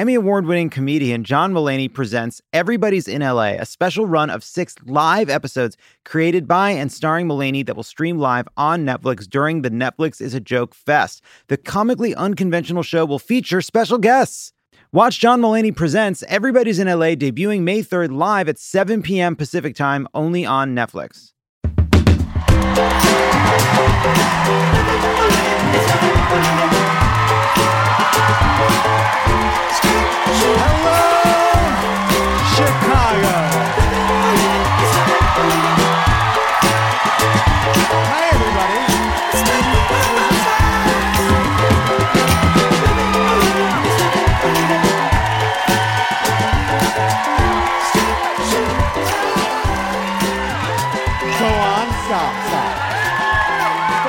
Emmy award winning comedian John Mulaney presents Everybody's in LA, a special run of six live episodes created by and starring Mulaney that will stream live on Netflix during the Netflix is a Joke Fest. The comically unconventional show will feature special guests. Watch John Mulaney Presents Everybody's in LA debuting May 3rd live at 7 p.m. Pacific Time only on Netflix.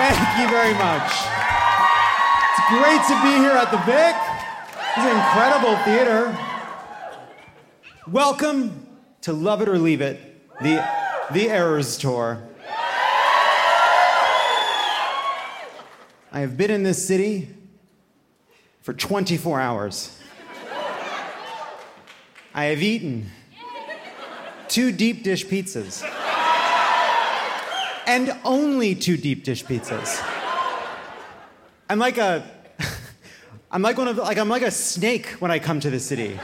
Thank you very much. It's great to be here at the Vic. It's incredible theater. Welcome to Lovett or Leave It, the, the Errors Tour. I have been in this city for 24 hours. I have eaten two deep dish pizzas. And only two deep dish pizzas. I'm like a I'm like one of like I'm like a snake when I come to the city.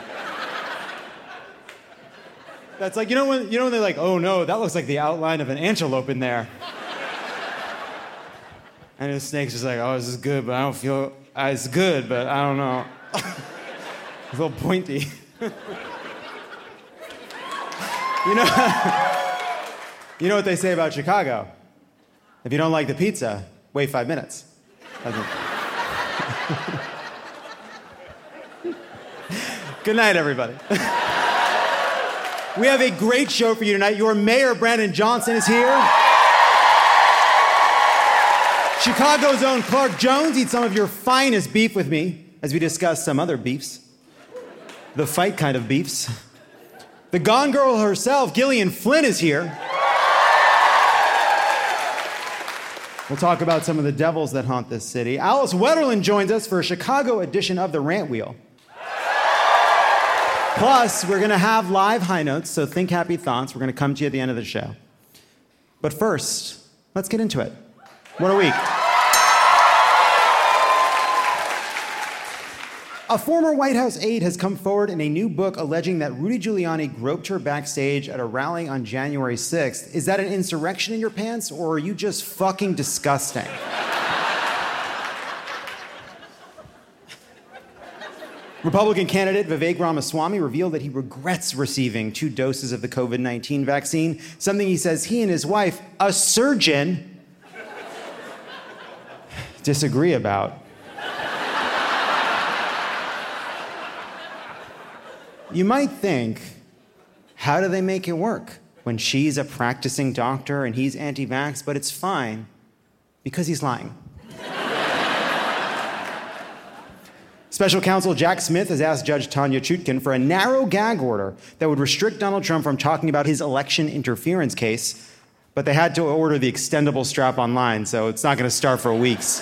That's like you know when you know when they're like, oh no, that looks like the outline of an antelope in there. And the snake's just like, oh, this is good, but I don't feel uh, it's good, but I don't know. a little pointy. you know, you know what they say about Chicago? If you don't like the pizza, wait five minutes. Good night, everybody. we have a great show for you tonight. Your mayor, Brandon Johnson, is here. Chicago's own Clark Jones eats some of your finest beef with me as we discuss some other beefs. The fight kind of beefs. The Gone Girl herself, Gillian Flynn, is here. We'll talk about some of the devils that haunt this city. Alice Wetterlund joins us for a Chicago edition of the Rant Wheel. Plus, we're going to have live high notes, so think happy thoughts. We're going to come to you at the end of the show. But first, let's get into it. What a week. A former White House aide has come forward in a new book alleging that Rudy Giuliani groped her backstage at a rally on January 6th. Is that an insurrection in your pants, or are you just fucking disgusting? Republican candidate Vivek Ramaswamy revealed that he regrets receiving two doses of the COVID 19 vaccine, something he says he and his wife, a surgeon, disagree about. You might think, how do they make it work when she's a practicing doctor and he's anti vax? But it's fine because he's lying. Special counsel Jack Smith has asked Judge Tanya Chutkan for a narrow gag order that would restrict Donald Trump from talking about his election interference case, but they had to order the extendable strap online, so it's not going to start for weeks.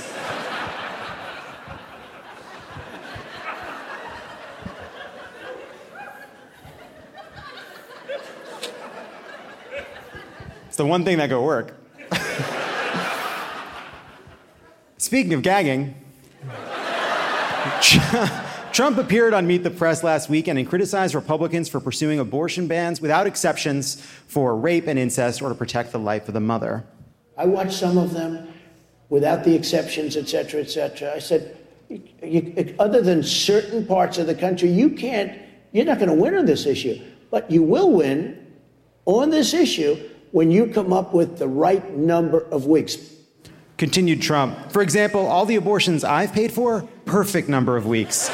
It's the one thing that could work. Speaking of gagging, Trump appeared on Meet the Press last weekend and criticized Republicans for pursuing abortion bans without exceptions for rape and incest or to protect the life of the mother. I watched some of them without the exceptions, et cetera, et cetera. I said, you, other than certain parts of the country, you can't, you're not going to win on this issue. But you will win on this issue when you come up with the right number of weeks. Continued Trump. For example, all the abortions I've paid for, perfect number of weeks.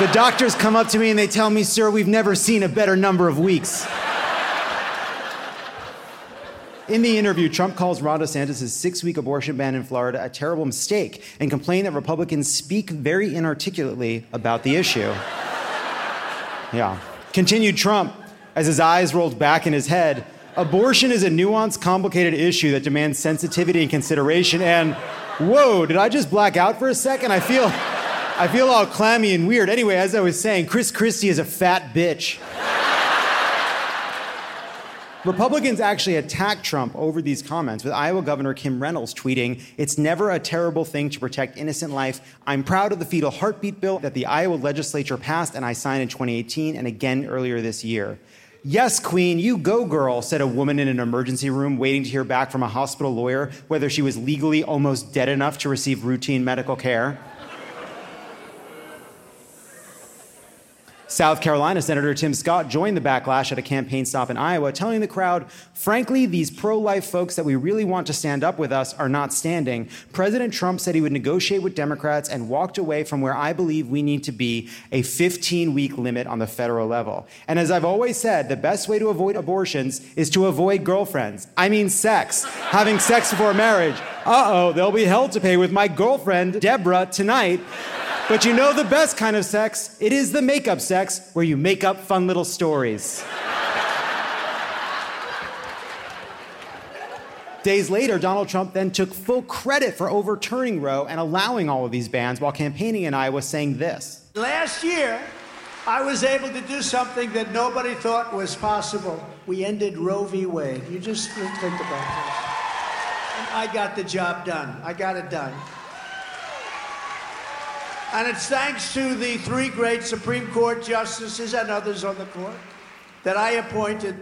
the doctors come up to me and they tell me, sir, we've never seen a better number of weeks. In the interview, Trump calls Ron DeSantis' six week abortion ban in Florida a terrible mistake and complained that Republicans speak very inarticulately about the issue. Yeah. Continued Trump, as his eyes rolled back in his head, abortion is a nuanced, complicated issue that demands sensitivity and consideration. And whoa, did I just black out for a second? I feel, I feel all clammy and weird. Anyway, as I was saying, Chris Christie is a fat bitch. Republicans actually attacked Trump over these comments, with Iowa Governor Kim Reynolds tweeting, It's never a terrible thing to protect innocent life. I'm proud of the fetal heartbeat bill that the Iowa legislature passed and I signed in 2018 and again earlier this year. Yes, Queen, you go, girl, said a woman in an emergency room waiting to hear back from a hospital lawyer whether she was legally almost dead enough to receive routine medical care. South Carolina Senator Tim Scott joined the backlash at a campaign stop in Iowa, telling the crowd, frankly, these pro life folks that we really want to stand up with us are not standing. President Trump said he would negotiate with Democrats and walked away from where I believe we need to be a 15 week limit on the federal level. And as I've always said, the best way to avoid abortions is to avoid girlfriends. I mean, sex. Having sex before marriage. Uh oh, they'll be hell to pay with my girlfriend, Deborah, tonight. But you know the best kind of sex? It is the makeup sex where you make up fun little stories. Days later, Donald Trump then took full credit for overturning Roe and allowing all of these bans while campaigning in Iowa, saying this Last year, I was able to do something that nobody thought was possible. We ended Roe v. Wade. You just think about that. And I got the job done. I got it done. And it's thanks to the three great Supreme Court justices and others on the court that I appointed.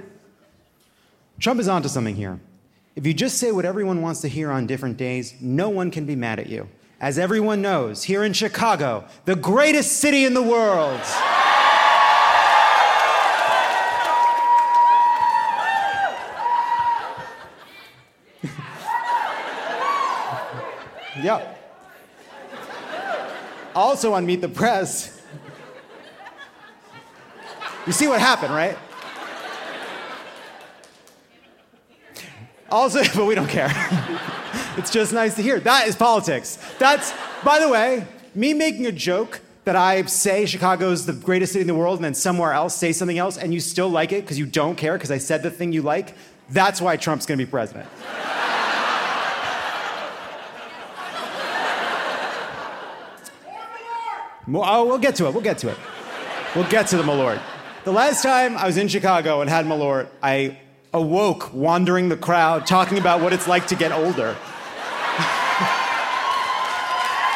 Trump is onto something here. If you just say what everyone wants to hear on different days, no one can be mad at you. As everyone knows, here in Chicago, the greatest city in the world. yep. Also on Meet the Press, you see what happened, right? Also, but we don't care. it's just nice to hear. That is politics. That's, by the way, me making a joke that I say Chicago's the greatest city in the world and then somewhere else say something else and you still like it because you don't care because I said the thing you like. That's why Trump's gonna be president. Oh, we'll get to it. We'll get to it. We'll get to the Malort. The last time I was in Chicago and had Malort, I awoke wandering the crowd talking about what it's like to get older.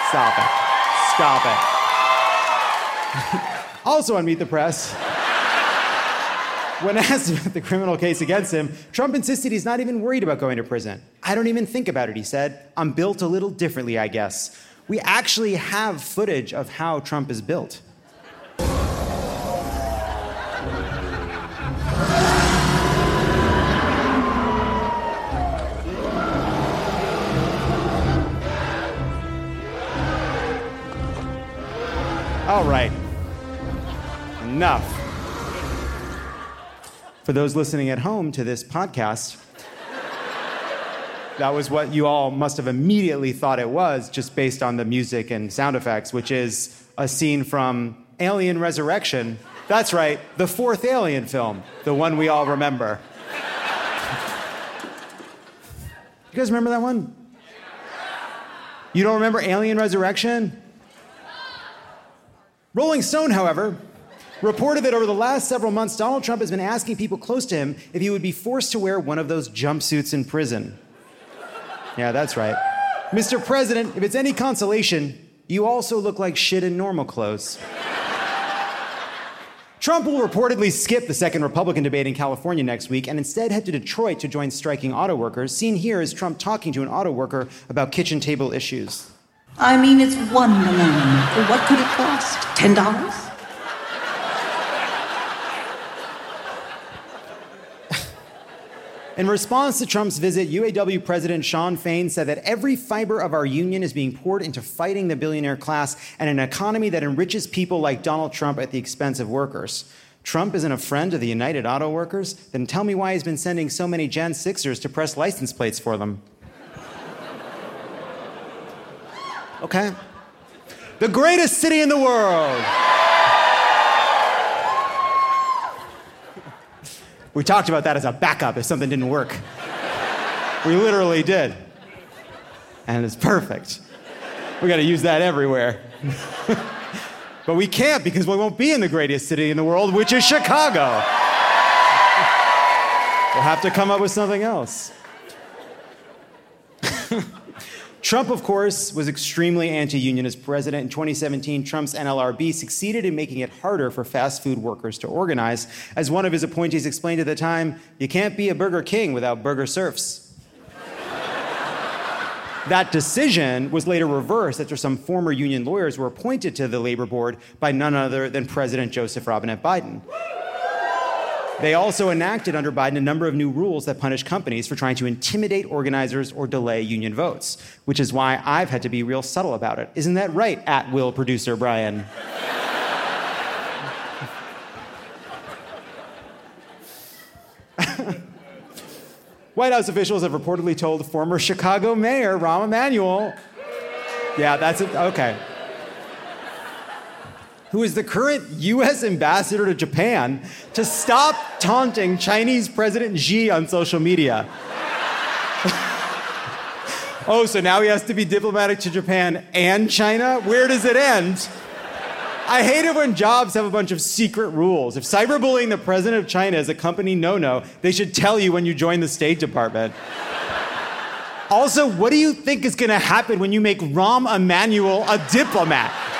Stop it. Stop it. also on Meet the Press, when asked about the criminal case against him, Trump insisted he's not even worried about going to prison. I don't even think about it, he said. I'm built a little differently, I guess we actually have footage of how Trump is built. All right. Enough. For those listening at home to this podcast, that was what you all must have immediately thought it was just based on the music and sound effects, which is a scene from Alien Resurrection. That's right, the fourth Alien film, the one we all remember. you guys remember that one? You don't remember Alien Resurrection? Rolling Stone, however, reported that over the last several months, Donald Trump has been asking people close to him if he would be forced to wear one of those jumpsuits in prison. Yeah, that's right. Mr. President, if it's any consolation, you also look like shit in normal clothes. Trump will reportedly skip the second Republican debate in California next week and instead head to Detroit to join striking auto workers. Seen here is Trump talking to an auto worker about kitchen table issues. I mean, it's one banana. What could it cost? Ten dollars? In response to Trump's visit, UAW President Shawn Fain said that every fiber of our union is being poured into fighting the billionaire class and an economy that enriches people like Donald Trump at the expense of workers. Trump isn't a friend of the United Auto Workers? Then tell me why he's been sending so many Gen 6ers to press license plates for them. Okay? The greatest city in the world. We talked about that as a backup if something didn't work. we literally did. And it's perfect. We got to use that everywhere. but we can't because we won't be in the greatest city in the world, which is Chicago. we'll have to come up with something else. Trump, of course, was extremely anti union as president. In 2017, Trump's NLRB succeeded in making it harder for fast food workers to organize. As one of his appointees explained at the time, you can't be a Burger King without burger serfs. that decision was later reversed after some former union lawyers were appointed to the labor board by none other than President Joseph Robinette Biden. They also enacted under Biden a number of new rules that punish companies for trying to intimidate organizers or delay union votes, which is why I've had to be real subtle about it. Isn't that right, at will producer Brian? White House officials have reportedly told former Chicago Mayor Rahm Emanuel. Yeah, that's it. Okay who is the current US ambassador to Japan, to stop taunting Chinese President Xi on social media. oh, so now he has to be diplomatic to Japan and China? Where does it end? I hate it when jobs have a bunch of secret rules. If cyberbullying the president of China is a company no no, they should tell you when you join the State Department. Also, what do you think is gonna happen when you make Rahm Emanuel a diplomat?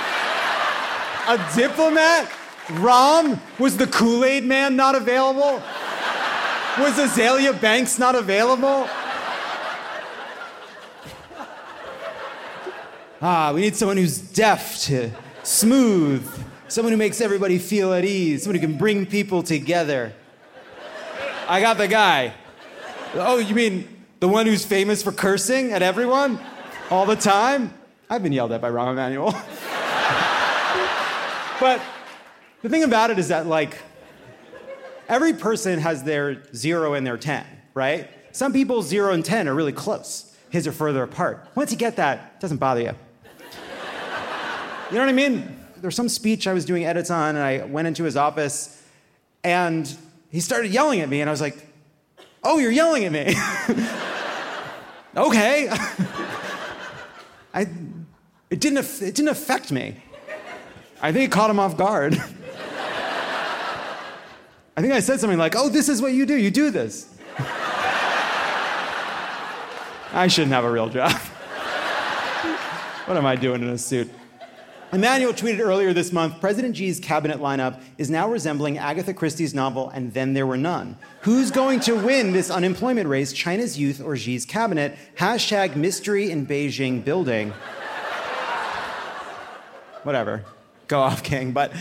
A diplomat? Rahm? Was the Kool Aid man not available? Was Azealia Banks not available? Ah, we need someone who's deaf to smooth, someone who makes everybody feel at ease, someone who can bring people together. I got the guy. Oh, you mean the one who's famous for cursing at everyone all the time? I've been yelled at by Rahm Emanuel. But the thing about it is that, like, every person has their zero and their 10, right? Some people's zero and 10 are really close, his are further apart. Once you get that, it doesn't bother you. You know what I mean? There's some speech I was doing edits on, and I went into his office, and he started yelling at me, and I was like, Oh, you're yelling at me. okay. I, it, didn't, it didn't affect me. I think it caught him off guard. I think I said something like, oh, this is what you do. You do this. I shouldn't have a real job. what am I doing in a suit? Emanuel tweeted earlier this month President Xi's cabinet lineup is now resembling Agatha Christie's novel, And Then There Were None. Who's going to win this unemployment race, China's youth or Xi's cabinet? Hashtag mystery in Beijing building. Whatever go off, King. But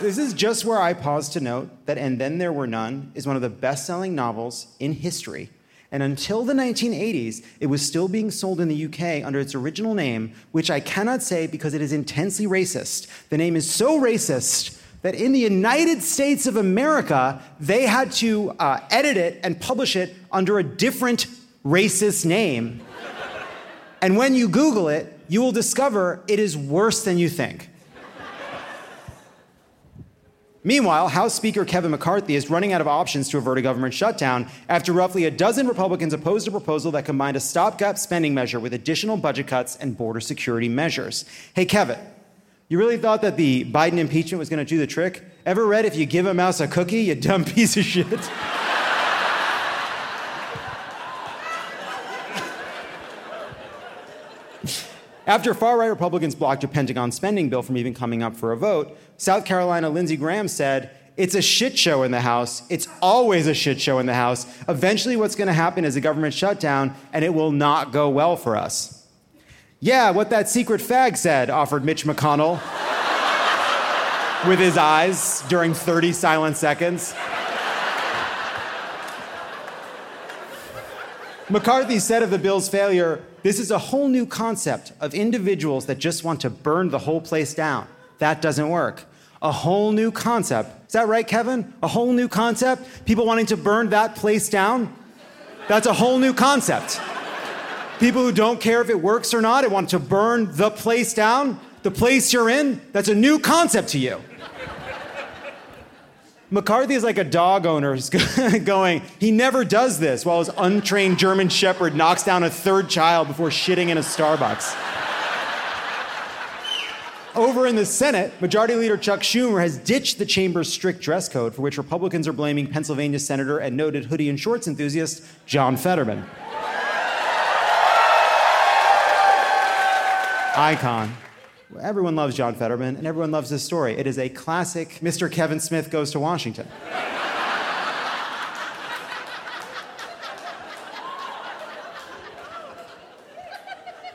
this is just where I pause to note that And Then There Were None is one of the best selling novels in history. And until the 1980s, it was still being sold in the UK under its original name, which I cannot say because it is intensely racist. The name is so racist that in the United States of America, they had to uh, edit it and publish it under a different racist name. and when you Google it, you will discover it is worse than you think. Meanwhile, House Speaker Kevin McCarthy is running out of options to avert a government shutdown after roughly a dozen Republicans opposed a proposal that combined a stopgap spending measure with additional budget cuts and border security measures. Hey, Kevin, you really thought that the Biden impeachment was going to do the trick? Ever read If You Give a Mouse a Cookie, you dumb piece of shit? After far right Republicans blocked a Pentagon spending bill from even coming up for a vote, South Carolina Lindsey Graham said, It's a shit show in the House. It's always a shit show in the House. Eventually, what's going to happen is a government shutdown, and it will not go well for us. Yeah, what that secret fag said, offered Mitch McConnell with his eyes during 30 silent seconds. McCarthy said of the bill's failure, this is a whole new concept of individuals that just want to burn the whole place down. That doesn't work. A whole new concept. Is that right, Kevin? A whole new concept? People wanting to burn that place down? That's a whole new concept. People who don't care if it works or not, it want to burn the place down, the place you're in, that's a new concept to you. McCarthy is like a dog owner going, he never does this while his untrained German shepherd knocks down a third child before shitting in a Starbucks. Over in the Senate, Majority Leader Chuck Schumer has ditched the chamber's strict dress code, for which Republicans are blaming Pennsylvania Senator and noted hoodie and shorts enthusiast John Fetterman. Icon. Everyone loves John Fetterman, and everyone loves this story. It is a classic Mr. Kevin Smith goes to Washington.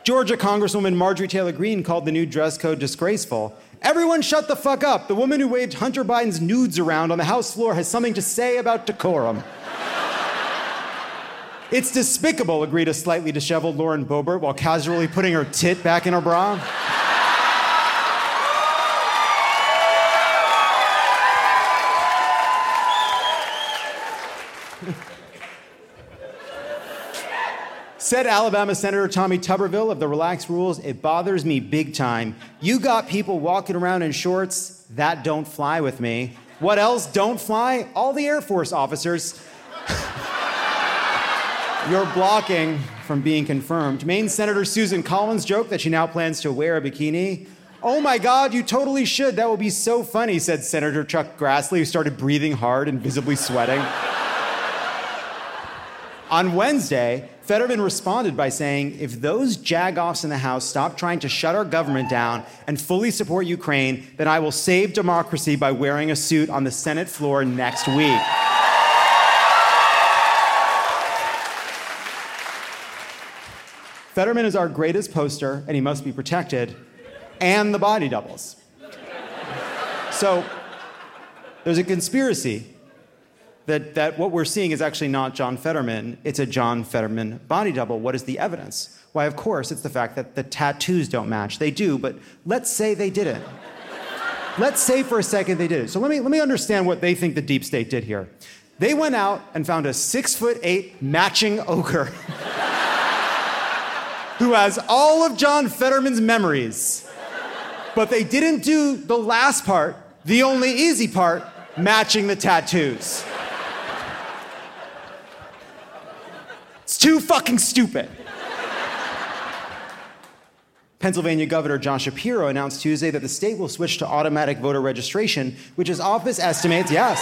Georgia Congresswoman Marjorie Taylor Greene called the new dress code disgraceful. Everyone shut the fuck up. The woman who waved Hunter Biden's nudes around on the House floor has something to say about decorum. it's despicable, agreed a slightly disheveled Lauren Boebert while casually putting her tit back in her bra. Said Alabama Senator Tommy Tuberville of the relaxed rules, it bothers me big time. You got people walking around in shorts, that don't fly with me. What else don't fly? All the Air Force officers. You're blocking from being confirmed. Maine Senator Susan Collins joked that she now plans to wear a bikini. Oh my God, you totally should. That would be so funny, said Senator Chuck Grassley, who started breathing hard and visibly sweating. On Wednesday, Fetterman responded by saying, if those jagoffs in the House stop trying to shut our government down and fully support Ukraine, then I will save democracy by wearing a suit on the Senate floor next week. Fetterman is our greatest poster, and he must be protected, and the body doubles. So, there's a conspiracy that, that what we're seeing is actually not John Fetterman, it's a John Fetterman body double. What is the evidence? Why, of course, it's the fact that the tattoos don't match. They do, but let's say they didn't. let's say for a second they did it. So let me, let me understand what they think the deep state did here. They went out and found a six foot eight matching ogre who has all of John Fetterman's memories. But they didn't do the last part, the only easy part, matching the tattoos. Too fucking stupid. Pennsylvania Governor John Shapiro announced Tuesday that the state will switch to automatic voter registration, which his office estimates, yes,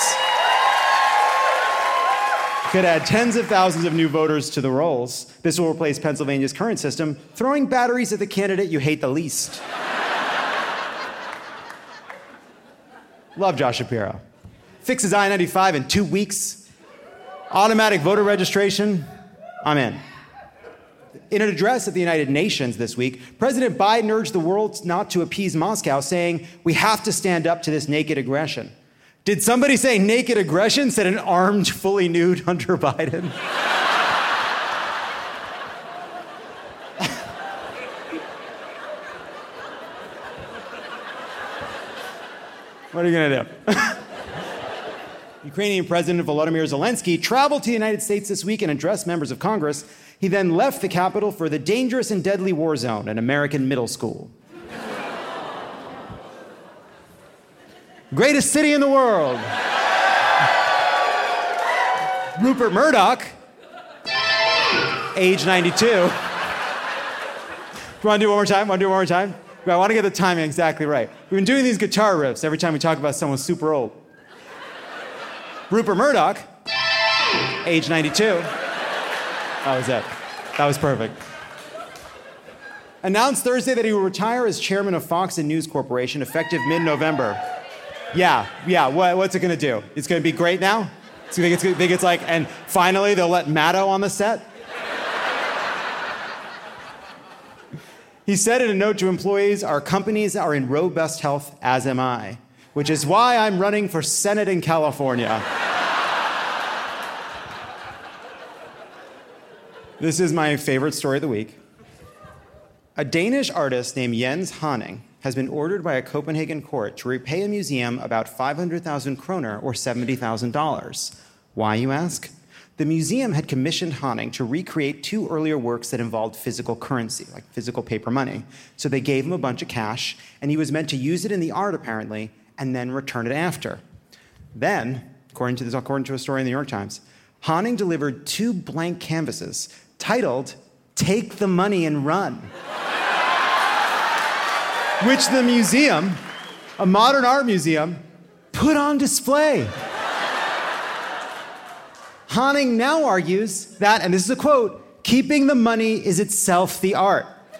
could add tens of thousands of new voters to the rolls. This will replace Pennsylvania's current system, throwing batteries at the candidate you hate the least. Love Josh Shapiro. Fixes I 95 in two weeks. Automatic voter registration, I'm in. In an address at the United Nations this week, President Biden urged the world not to appease Moscow, saying, We have to stand up to this naked aggression. Did somebody say naked aggression? Said an armed, fully nude Hunter Biden. what are you going to do? Ukrainian President Volodymyr Zelensky traveled to the United States this week and addressed members of Congress. He then left the capital for the dangerous and deadly war zone, an American middle school. Greatest city in the world. Rupert Murdoch, age 92. You want to do it one more time? Want to do it one more time? I want to get the timing exactly right. We've been doing these guitar riffs every time we talk about someone super old. Rupert Murdoch, age 92. That was it. That was perfect. Announced Thursday that he will retire as chairman of Fox and News Corporation effective mid November. Yeah, yeah, what, what's it gonna do? It's gonna be great now? It's gonna, it's think it's like, and finally they'll let Maddow on the set? he said in a note to employees, Our companies are in robust health, as am I which is why I'm running for Senate in California. this is my favorite story of the week. A Danish artist named Jens Haaning has been ordered by a Copenhagen court to repay a museum about 500,000 kroner or $70,000. Why, you ask? The museum had commissioned Haaning to recreate two earlier works that involved physical currency, like physical paper money. So they gave him a bunch of cash, and he was meant to use it in the art, apparently, and then return it after. Then, according to, this, according to a story in the New York Times, Haaning delivered two blank canvases titled, Take the Money and Run. which the museum, a modern art museum, put on display. Haaning now argues that, and this is a quote, keeping the money is itself the art.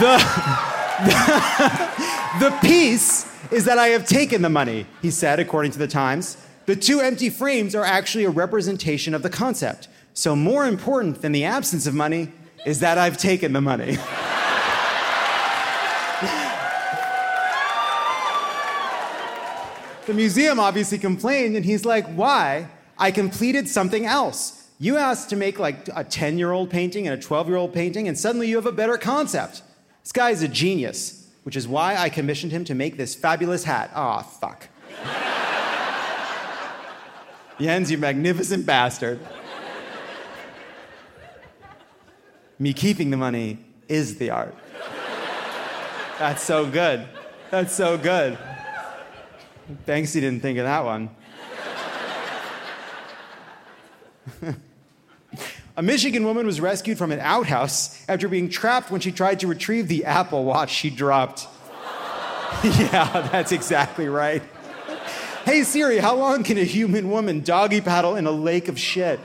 the, the, piece is that I have taken the money, he said, according to the Times. The two empty frames are actually a representation of the concept. So, more important than the absence of money is that I've taken the money. the museum obviously complained, and he's like, Why? I completed something else. You asked to make like a 10 year old painting and a 12 year old painting, and suddenly you have a better concept. This guy is a genius, which is why I commissioned him to make this fabulous hat. Aw, oh, fuck. Jens, you magnificent bastard. Me keeping the money is the art. That's so good. That's so good. Thanks, he didn't think of that one. A Michigan woman was rescued from an outhouse after being trapped when she tried to retrieve the Apple Watch she dropped. yeah, that's exactly right. Hey Siri, how long can a human woman doggy paddle in a lake of shit?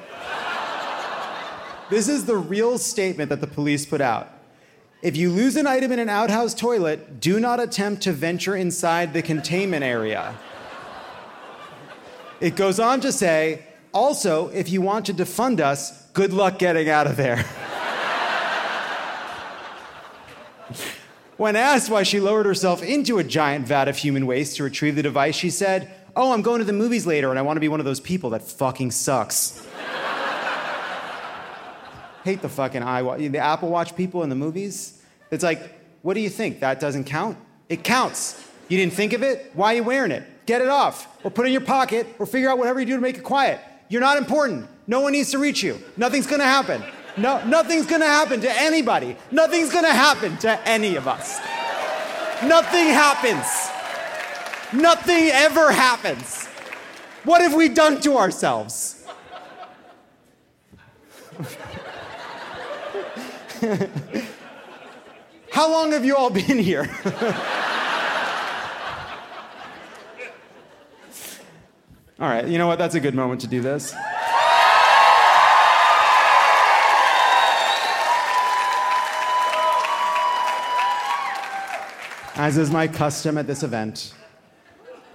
This is the real statement that the police put out. If you lose an item in an outhouse toilet, do not attempt to venture inside the containment area. It goes on to say, also, if you want to defund us, good luck getting out of there. when asked why she lowered herself into a giant vat of human waste to retrieve the device, she said, Oh, I'm going to the movies later and I want to be one of those people that fucking sucks. Hate the fucking iWatch, the Apple Watch people in the movies. It's like, what do you think? That doesn't count? It counts. You didn't think of it? Why are you wearing it? Get it off, or put it in your pocket, or figure out whatever you do to make it quiet. You're not important. No one needs to reach you. Nothing's gonna happen. No, nothing's gonna happen to anybody. Nothing's gonna happen to any of us. Nothing happens. Nothing ever happens. What have we done to ourselves? How long have you all been here? all right, you know what? That's a good moment to do this. As is my custom at this event,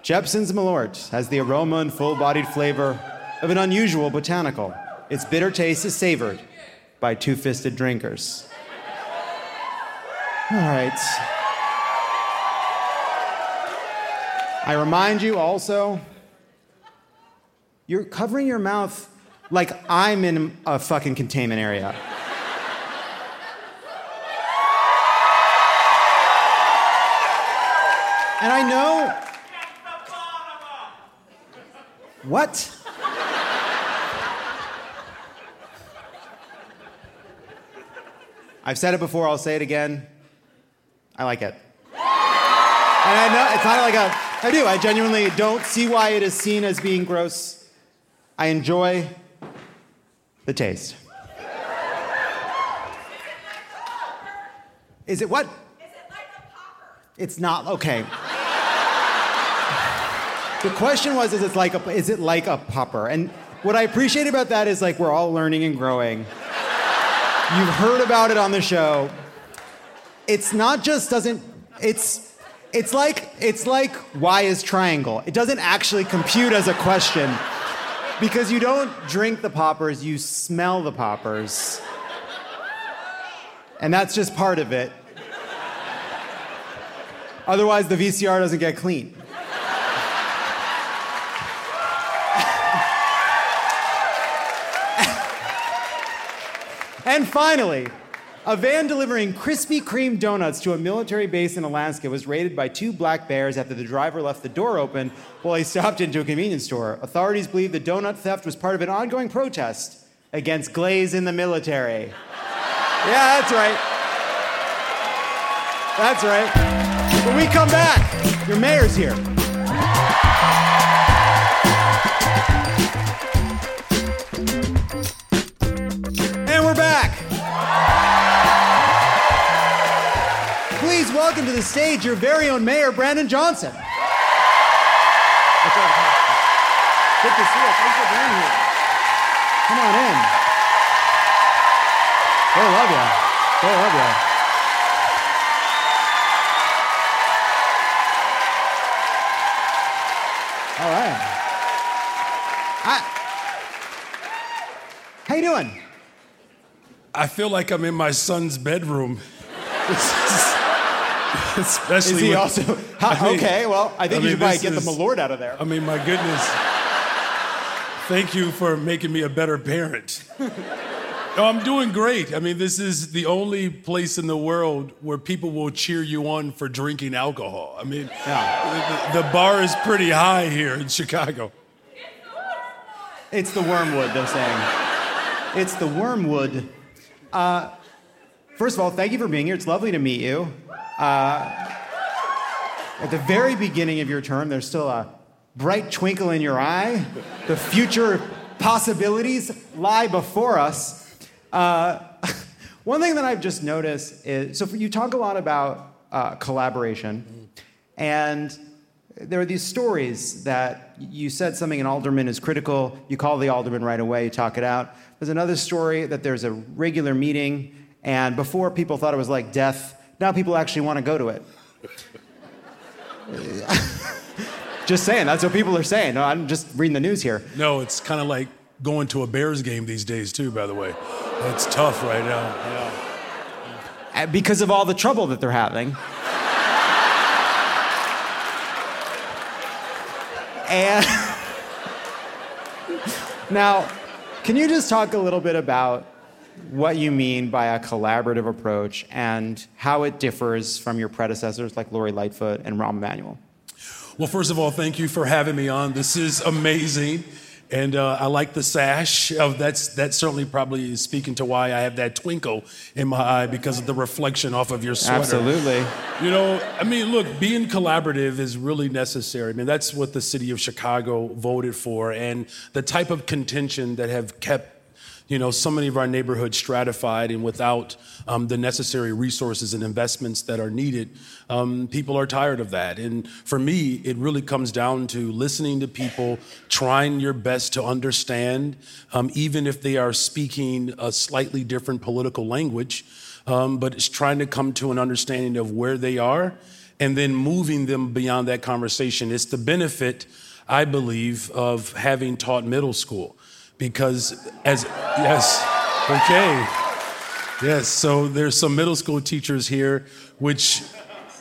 Jeppson's Malort has the aroma and full bodied flavor of an unusual botanical. Its bitter taste is savored by two fisted drinkers. All right. I remind you also, you're covering your mouth like I'm in a fucking containment area. And I know. What? I've said it before, I'll say it again. I like it. And I know it's not like a, I do. I genuinely don't see why it is seen as being gross. I enjoy the taste. Is it what? Is it like a popper? It's not okay. the question was, is it like a, is it like a popper? And what I appreciate about that is like we're all learning and growing. You've heard about it on the show it's not just doesn't it's it's like it's like why is triangle? It doesn't actually compute as a question because you don't drink the poppers, you smell the poppers. And that's just part of it. Otherwise, the VCR doesn't get clean. and finally, a van delivering Krispy Kreme donuts to a military base in Alaska was raided by two black bears after the driver left the door open while he stopped into a convenience store. Authorities believe the donut theft was part of an ongoing protest against glaze in the military. Yeah, that's right. That's right. When we come back, your mayor's here. Welcome to the stage your very own mayor, Brandon Johnson. Good to see you. Thanks for being here. Come on in. They love you. They love you. All right. I, how you doing? I feel like I'm in my son's bedroom. Especially Is he also? How- I mean- okay, well, I think I you mean, should probably get the is- Malort out of there. I mean, my goodness. Thank you for making me a better parent. No, I'm doing great. I mean, this is the only place in the world where people will cheer you on for drinking alcohol. I mean, Yeah. the, the bar is pretty high here in Chicago. It's the wormwood, they're saying. It's the wormwood. Uh, first of all, thank you for being here. It's lovely to meet you. Uh, at the very beginning of your term, there's still a bright twinkle in your eye. The future possibilities lie before us. Uh, one thing that I've just noticed is so you talk a lot about uh, collaboration, and there are these stories that you said something an alderman is critical, you call the alderman right away, you talk it out. There's another story that there's a regular meeting, and before people thought it was like death, now people actually want to go to it. just saying, that's what people are saying. No, I'm just reading the news here. No, it's kind of like going to a Bears game these days, too, by the way. It's tough right now. Yeah. Uh, because of all the trouble that they're having. and now, can you just talk a little bit about what you mean by a collaborative approach and how it differs from your predecessors like Lori Lightfoot and Rahm Emanuel? Well, first of all, thank you for having me on. This is amazing. And uh, I like the sash. Oh, that's that certainly probably is speaking to why I have that twinkle in my eye because of the reflection off of your sweater. Absolutely. You know, I mean, look, being collaborative is really necessary. I mean, that's what the city of Chicago voted for, and the type of contention that have kept you know, so many of our neighborhoods stratified and without um, the necessary resources and investments that are needed, um, people are tired of that. And for me, it really comes down to listening to people, trying your best to understand, um, even if they are speaking a slightly different political language, um, but it's trying to come to an understanding of where they are and then moving them beyond that conversation. It's the benefit, I believe, of having taught middle school because as yes okay. Yes so there's some middle school teachers here which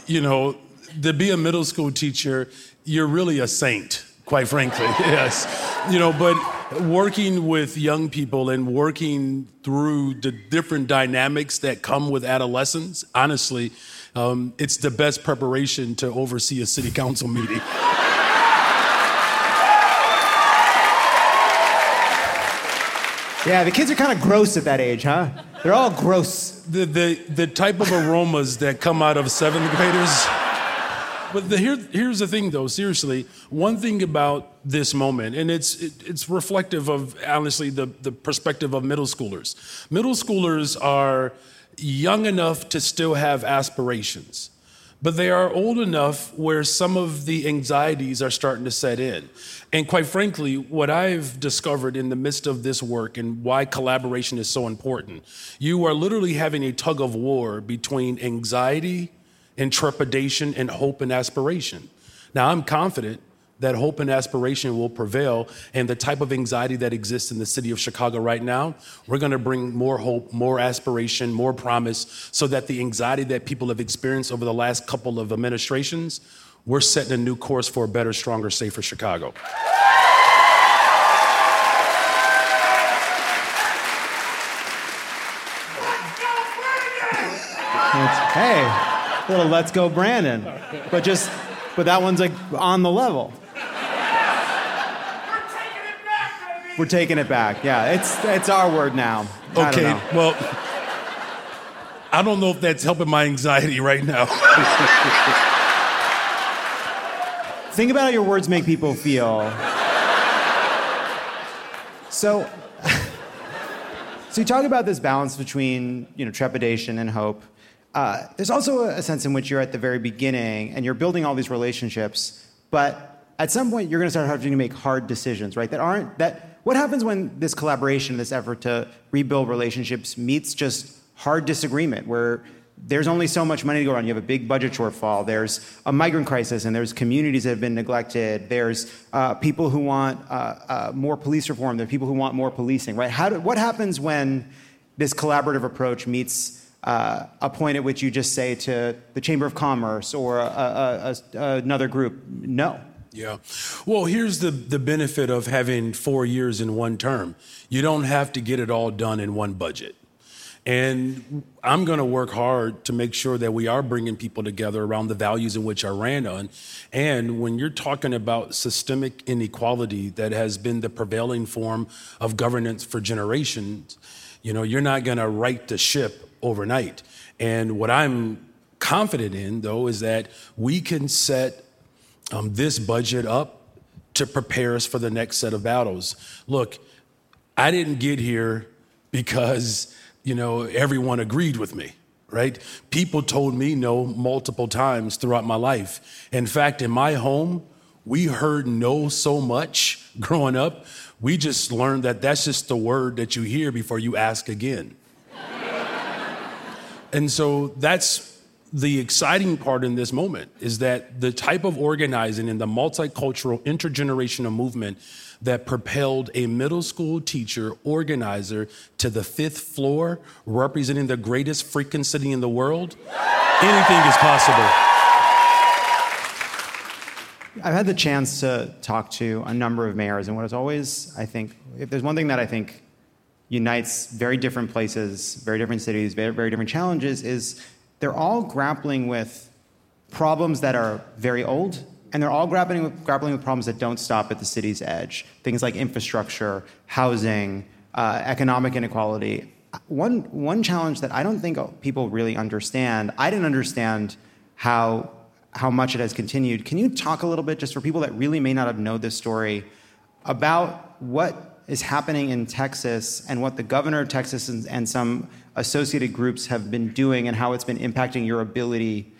you know to be a middle school teacher you're really a saint quite frankly yes. You know but working with young people and working through the different dynamics that come with adolescence honestly um, it's the best preparation to oversee a city council meeting Yeah, the kids are kind of gross at that age, huh? They're all gross. the, the, the type of aromas that come out of seventh graders. But the, here, here's the thing, though, seriously. One thing about this moment, and it's, it, it's reflective of, honestly, the, the perspective of middle schoolers. Middle schoolers are young enough to still have aspirations, but they are old enough where some of the anxieties are starting to set in. And quite frankly, what I've discovered in the midst of this work and why collaboration is so important, you are literally having a tug of war between anxiety and trepidation and hope and aspiration. Now, I'm confident that hope and aspiration will prevail, and the type of anxiety that exists in the city of Chicago right now, we're gonna bring more hope, more aspiration, more promise, so that the anxiety that people have experienced over the last couple of administrations, we're setting a new course for a better, stronger, safer Chicago. It's, hey, little let's go Brandon. But just, but that one's like on the level. We're taking it back. Yeah, it's it's our word now. Okay, know. well, I don't know if that's helping my anxiety right now. Think about how your words make people feel. So, so you talk about this balance between you know trepidation and hope. uh, there's also a sense in which you're at the very beginning and you're building all these relationships, but at some point you're going to start having to make hard decisions, right? That aren't that. What happens when this collaboration, this effort to rebuild relationships, meets just hard disagreement, where there's only so much money to go around. You have a big budget shortfall. There's a migrant crisis, and there's communities that have been neglected. There's uh, people who want uh, uh, more police reform. There are people who want more policing, right? How do, what happens when this collaborative approach meets uh, a point at which you just say to the Chamber of Commerce or a, a, a, another group, no? Yeah. Well, here's the, the benefit of having four years in one term you don't have to get it all done in one budget. And I'm going to work hard to make sure that we are bringing people together around the values in which I ran on. And when you're talking about systemic inequality that has been the prevailing form of governance for generations, you know, you're not going to right the ship overnight. And what I'm confident in, though, is that we can set um, this budget up to prepare us for the next set of battles. Look, I didn't get here because you know, everyone agreed with me, right? People told me no multiple times throughout my life. In fact, in my home, we heard no so much growing up. We just learned that that's just the word that you hear before you ask again. and so that's the exciting part in this moment is that the type of organizing in the multicultural intergenerational movement that propelled a middle school teacher organizer to the fifth floor, representing the greatest freaking city in the world, anything is possible. I've had the chance to talk to a number of mayors, and what is always, I think, if there's one thing that I think unites very different places, very different cities, very, very different challenges, is they're all grappling with problems that are very old and they're all grappling with, grappling with problems that don't stop at the city's edge. Things like infrastructure, housing, uh, economic inequality. One, one challenge that I don't think people really understand, I didn't understand how, how much it has continued. Can you talk a little bit, just for people that really may not have known this story, about what is happening in Texas and what the governor of Texas and, and some associated groups have been doing and how it's been impacting your ability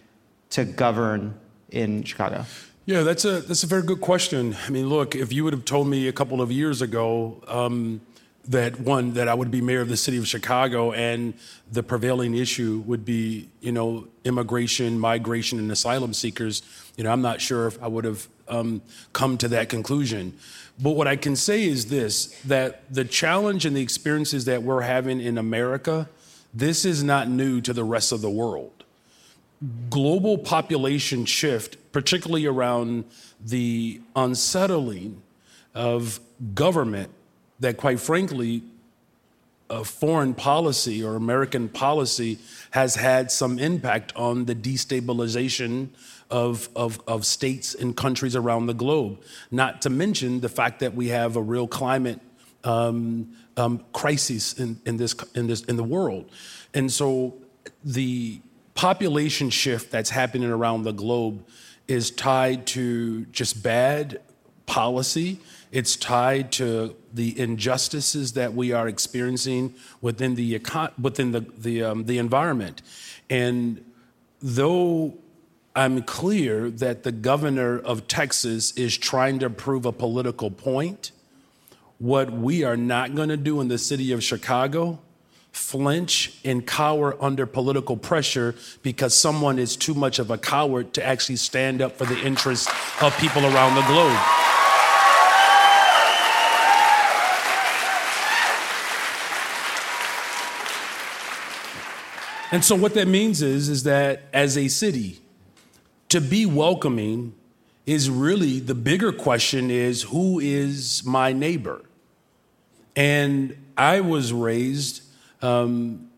to govern in Chicago? Yeah, that's a that's a very good question. I mean, look, if you would have told me a couple of years ago um, that one that I would be mayor of the city of Chicago and the prevailing issue would be, you know, immigration, migration, and asylum seekers, you know, I'm not sure if I would have um, come to that conclusion. But what I can say is this: that the challenge and the experiences that we're having in America, this is not new to the rest of the world. Global population shift, particularly around the unsettling of government that, quite frankly, foreign policy or American policy has had some impact on the destabilization of, of, of states and countries around the globe. Not to mention the fact that we have a real climate um, um, crisis in, in, this, in, this, in the world. And so the population shift that's happening around the globe is tied to just bad policy. It's tied to the injustices that we are experiencing within the within the the, um, the environment. And though I'm clear that the governor of Texas is trying to prove a political point, what we are not going to do in the city of Chicago flinch and cower under political pressure because someone is too much of a coward to actually stand up for the interests of people around the globe. And so what that means is is that as a city to be welcoming is really the bigger question is who is my neighbor? And I was raised um,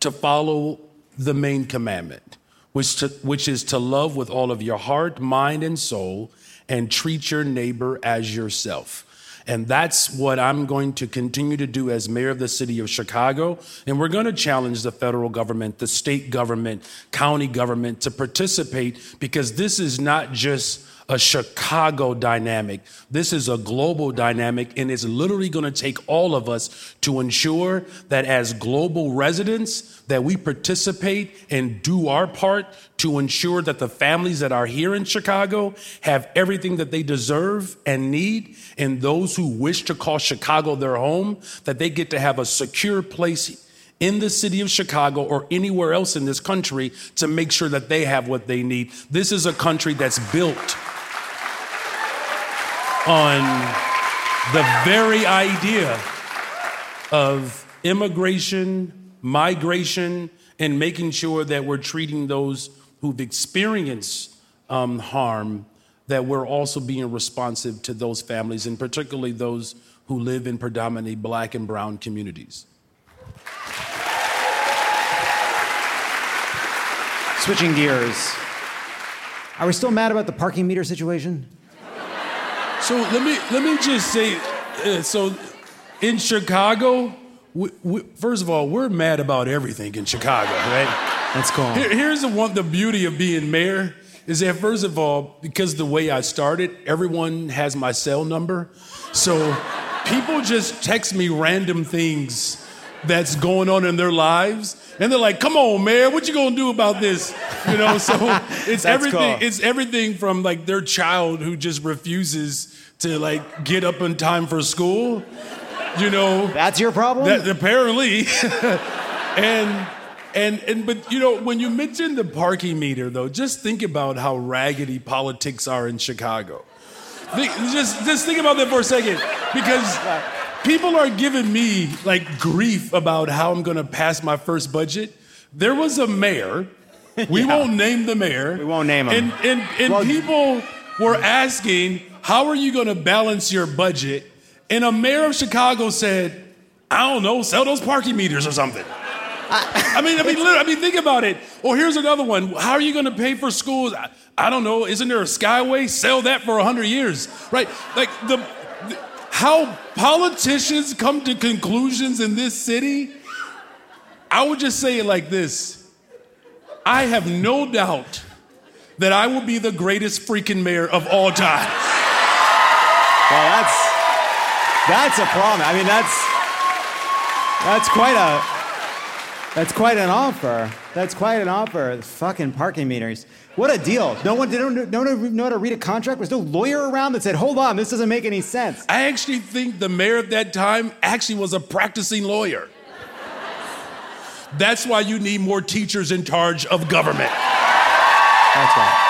to follow the main commandment, which, to, which is to love with all of your heart, mind, and soul, and treat your neighbor as yourself. And that's what I'm going to continue to do as mayor of the city of Chicago. And we're going to challenge the federal government, the state government, county government to participate because this is not just a Chicago dynamic. This is a global dynamic, and it's literally going to take all of us to ensure that as global residents, that we participate and do our part to ensure that the families that are here in Chicago have everything that they deserve and need, and those who wish to call Chicago their home, that they get to have a secure place in the city of Chicago or anywhere else in this country to make sure that they have what they need. This is a country that's built on the very idea of immigration, migration, and making sure that we're treating those who've experienced um, harm, that we're also being responsive to those families, and particularly those who live in predominantly black and brown communities. Switching gears. Are we still mad about the parking meter situation? So let me let me just say, uh, so in Chicago, we, we, first of all, we're mad about everything in Chicago, right? That's cool. Here, here's the one, the beauty of being mayor is that first of all, because the way I started, everyone has my cell number, so people just text me random things that's going on in their lives. And they're like, come on, man, what you gonna do about this? You know, so it's everything, cool. it's everything from like their child who just refuses to like get up in time for school. You know. That's your problem? That apparently. and and and but you know, when you mention the parking meter though, just think about how raggedy politics are in Chicago. Think, just just think about that for a second. Because people are giving me like grief about how I'm gonna pass my first budget. There was a mayor. We Yeah. won't name the mayor. We won't name him. And and, and Well- people were asking, how are you gonna balance your budget? And a mayor of Chicago said, I don't know, sell those parking meters or something. I mean, I mean, literally, I mean, think about it. Or here's another one. How are you going to pay for schools? I, I don't know. Isn't there a Skyway? Sell that for hundred years, right? Like the, the how politicians come to conclusions in this city. I would just say it like this: I have no doubt that I will be the greatest freaking mayor of all time. Well, that's that's a problem. I mean, that's that's quite a that's quite an offer. That's quite an offer. The fucking parking meters. What a deal. No one didn't no one know how to read a contract. There's no lawyer around that said, "Hold on, this doesn't make any sense." I actually think the mayor at that time actually was a practicing lawyer. That's why you need more teachers in charge of government. That's right.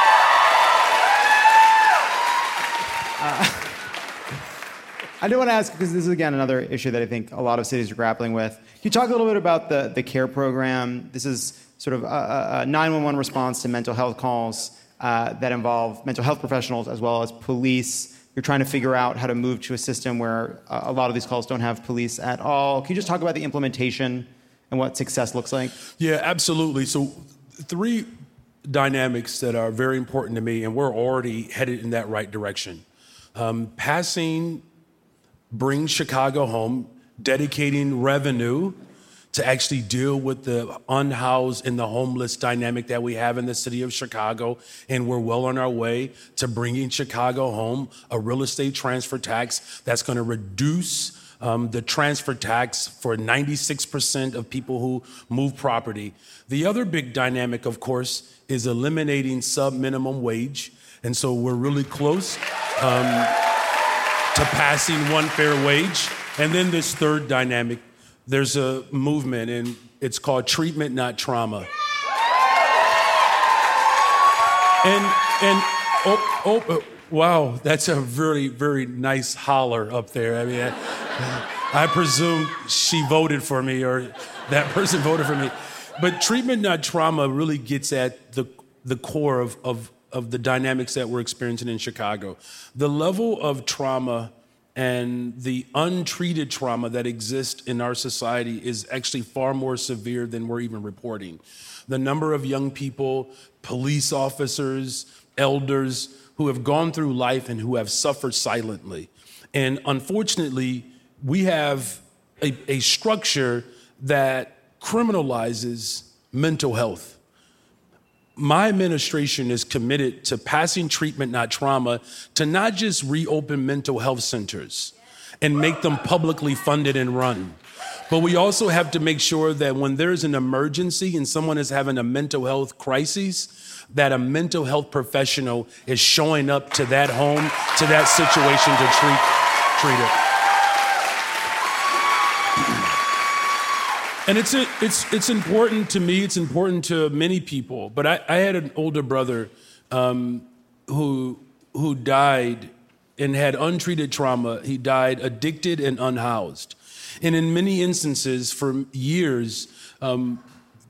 I do want to ask because this is again another issue that I think a lot of cities are grappling with. Can you talk a little bit about the the CARE program? This is sort of a, a 911 response to mental health calls uh, that involve mental health professionals as well as police. You're trying to figure out how to move to a system where uh, a lot of these calls don't have police at all. Can you just talk about the implementation and what success looks like? Yeah, absolutely. So, three dynamics that are very important to me, and we're already headed in that right direction. Um, passing Bring Chicago Home, dedicating revenue to actually deal with the unhoused and the homeless dynamic that we have in the city of Chicago. And we're well on our way to bringing Chicago home a real estate transfer tax that's going to reduce um, the transfer tax for 96% of people who move property. The other big dynamic, of course, is eliminating sub minimum wage. And so we're really close um, passing one fair wage. And then this third dynamic, there's a movement, and it's called treatment, not trauma. And and oh, oh uh, wow, that's a very very nice holler up there. I mean, I, I presume she voted for me or that person voted for me. But treatment, not trauma, really gets at the the core of of of the dynamics that we're experiencing in Chicago. The level of trauma and the untreated trauma that exists in our society is actually far more severe than we're even reporting. The number of young people, police officers, elders who have gone through life and who have suffered silently. And unfortunately, we have a, a structure that criminalizes mental health my administration is committed to passing treatment, not trauma, to not just reopen mental health centers and make them publicly funded and run. But we also have to make sure that when there's an emergency and someone is having a mental health crisis, that a mental health professional is showing up to that home, to that situation to treat, treat it. And it's, it's, it's important to me, it's important to many people. But I, I had an older brother um, who, who died and had untreated trauma. He died addicted and unhoused. And in many instances, for years, um,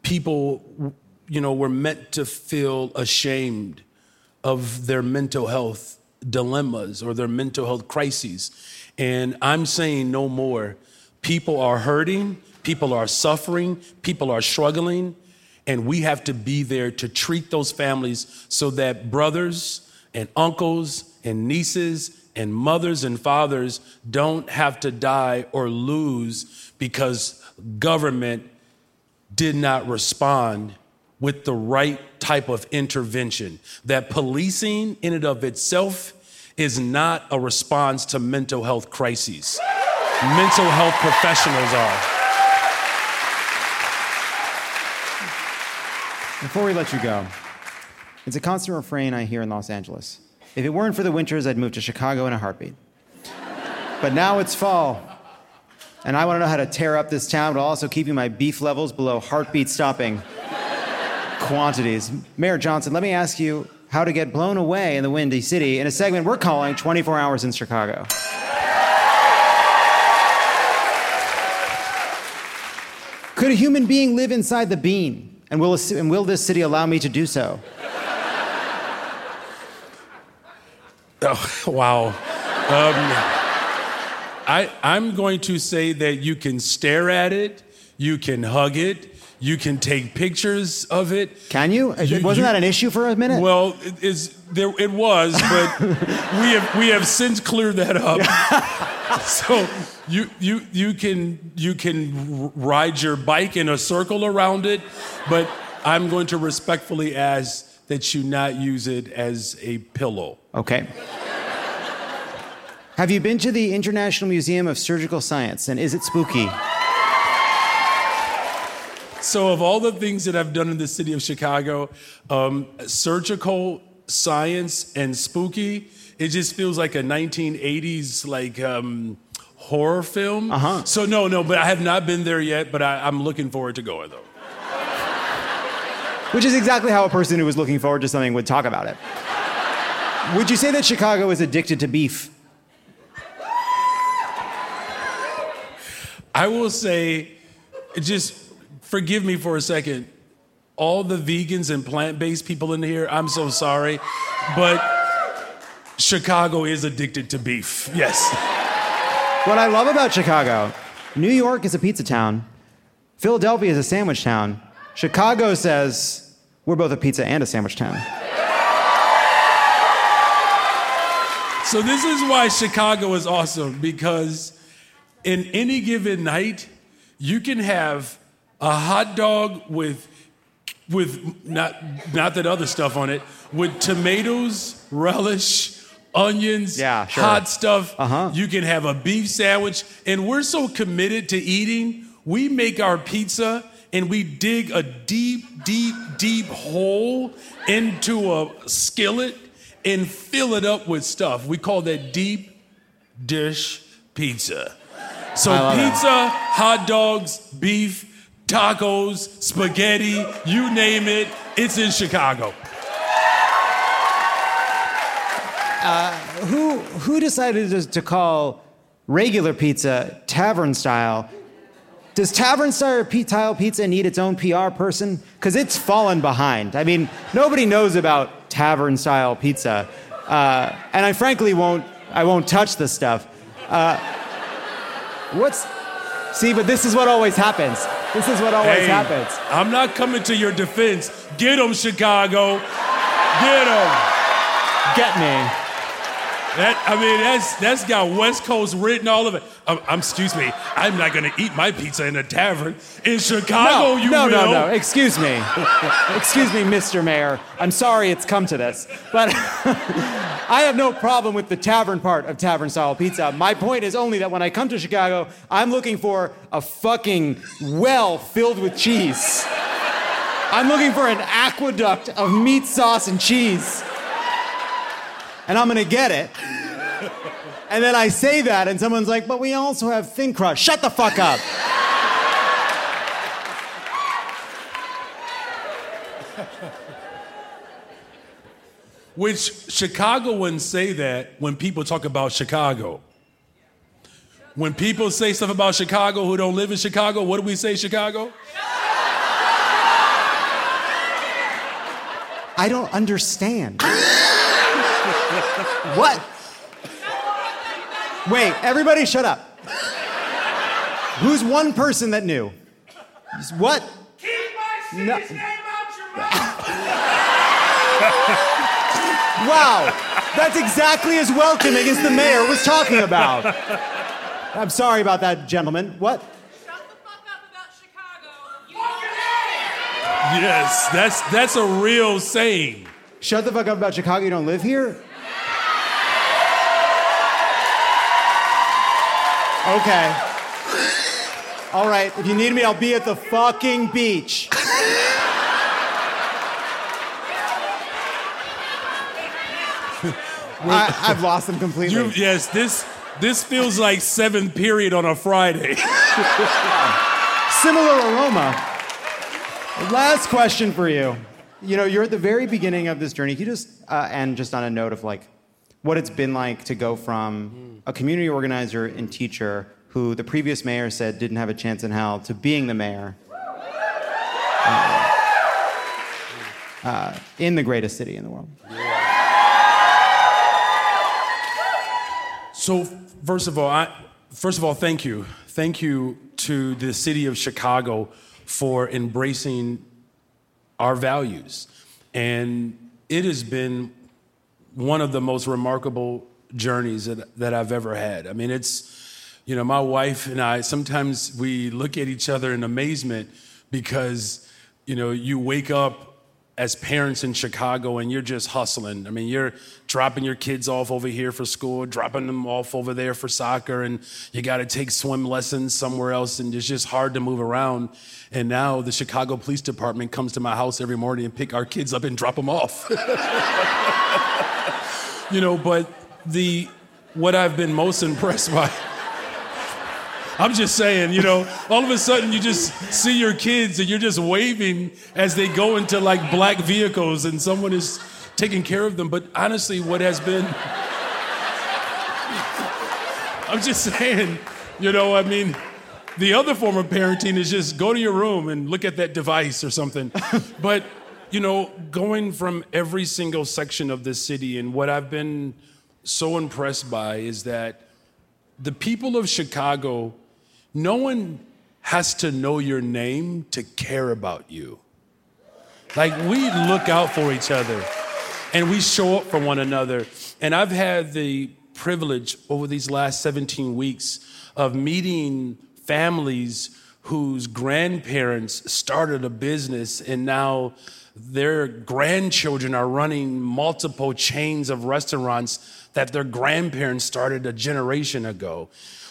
people you know, were meant to feel ashamed of their mental health dilemmas or their mental health crises. And I'm saying no more. People are hurting, people are suffering, people are struggling, and we have to be there to treat those families so that brothers and uncles and nieces and mothers and fathers don't have to die or lose because government did not respond with the right type of intervention. That policing in and of itself is not a response to mental health crises. mental health professionals are. Before we let you go, it's a constant refrain I hear in Los Angeles. If it weren't for the winters, I'd move to Chicago in a heartbeat. but now it's fall, and I want to know how to tear up this town while also keeping my beef levels below heartbeat stopping quantities. Mayor Johnson, let me ask you how to get blown away in the Windy City in a segment we're calling 24 Hours in Chicago. Could a human being live inside the bean? And will, and will this city allow me to do so? Oh, wow. Um, I, I'm going to say that you can stare at it, you can hug it, you can take pictures of it. Can you? you Wasn't you, that an issue for a minute? Well, it, is there? It was, but we have we have since cleared that up. so you you you can you can ride your bike in a circle around it, but I'm going to respectfully ask that you not use it as a pillow. Okay. Have you been to the International Museum of Surgical Science and is it spooky? So, of all the things that I've done in the city of Chicago, um, surgical science and spooky, it just feels like a 1980s like um, horror film. Uh-huh. So no, no, but I have not been there yet. But I, I'm looking forward to going though. Which is exactly how a person who was looking forward to something would talk about it. Would you say that Chicago is addicted to beef? I will say, just forgive me for a second. All the vegans and plant based people in here, I'm so sorry. But Chicago is addicted to beef. Yes. What I love about Chicago New York is a pizza town, Philadelphia is a sandwich town. Chicago says we're both a pizza and a sandwich town. So, this is why Chicago is awesome because in any given night, you can have a hot dog with with not not that other stuff on it with tomatoes, relish, onions, yeah, sure. hot stuff. Uh-huh. You can have a beef sandwich, and we're so committed to eating. We make our pizza and we dig a deep, deep, deep hole into a skillet and fill it up with stuff. We call that deep dish pizza. So pizza, that. hot dogs, beef, tacos, spaghetti, you name it, it's in Chicago. Uh, who, who decided to, call regular pizza tavern style? Does tavern style pizza need its own PR person? Because it's fallen behind. I mean, nobody knows about tavern style pizza. Uh, and I frankly won't, I won't touch this stuff. Uh, what's, see, but this is what always happens. This is what always hey, happens. I'm not coming to your defense. Get them, Chicago. Get them. Get me. That, I mean, that's that's got West Coast written all of it. Um, um, excuse me, I'm not gonna eat my pizza in a tavern in Chicago. no, you no, will. no, no. Excuse me. Excuse me, Mr. Mayor. I'm sorry it's come to this, but I have no problem with the tavern part of tavern style pizza. My point is only that when I come to Chicago, I'm looking for a fucking well filled with cheese. I'm looking for an aqueduct of meat, sauce, and cheese. And I'm gonna get it. And then I say that, and someone's like, but we also have thin crust. Shut the fuck up. Which Chicagoans say that when people talk about Chicago. When people say stuff about Chicago who don't live in Chicago, what do we say, Chicago? I don't understand. What? Wait, everybody shut up. Who's one person that knew? What? Keep my no. Name out your mouth. wow, that's exactly as welcoming as the mayor was talking about. I'm sorry about that, gentlemen. What? Shut the fuck up about Chicago and you're here! Yes, that's that's a real saying. Shut the fuck up about Chicago, you don't live here? Okay. All right, if you need me, I'll be at the fucking beach. I, I've lost them completely. You, yes, this this feels like seventh period on a Friday. Similar aroma. Last question for you. You know, you're at the very beginning of this journey. Can you just, uh, and just on a note of like what it's been like to go from a community organizer and teacher who the previous mayor said didn't have a chance in hell to being the mayor uh, uh, in the greatest city in the world. So first of all, I, first of all, thank you, thank you to the city of Chicago for embracing our values, and it has been one of the most remarkable journeys that, that I've ever had. I mean, it's, you know, my wife and I sometimes we look at each other in amazement because, you know, you wake up as parents in Chicago and you're just hustling. I mean, you're dropping your kids off over here for school, dropping them off over there for soccer, and you got to take swim lessons somewhere else, and it's just hard to move around. And now the Chicago Police Department comes to my house every morning and pick our kids up and drop them off. you know, but the what I've been most impressed by. I'm just saying, you know, all of a sudden you just see your kids and you're just waving as they go into like black vehicles and someone is taking care of them. But honestly, what has been. I'm just saying, you know, I mean, the other form of parenting is just go to your room and look at that device or something. but, you know, going from every single section of this city and what I've been so impressed by is that the people of Chicago no one has to know your name to care about you. Like we look out for each other and we show up for one another. And I've had the privilege over these last 17 weeks of meeting families whose grandparents started a business and now their grandchildren are running multiple chains of restaurants that their grandparents started a generation ago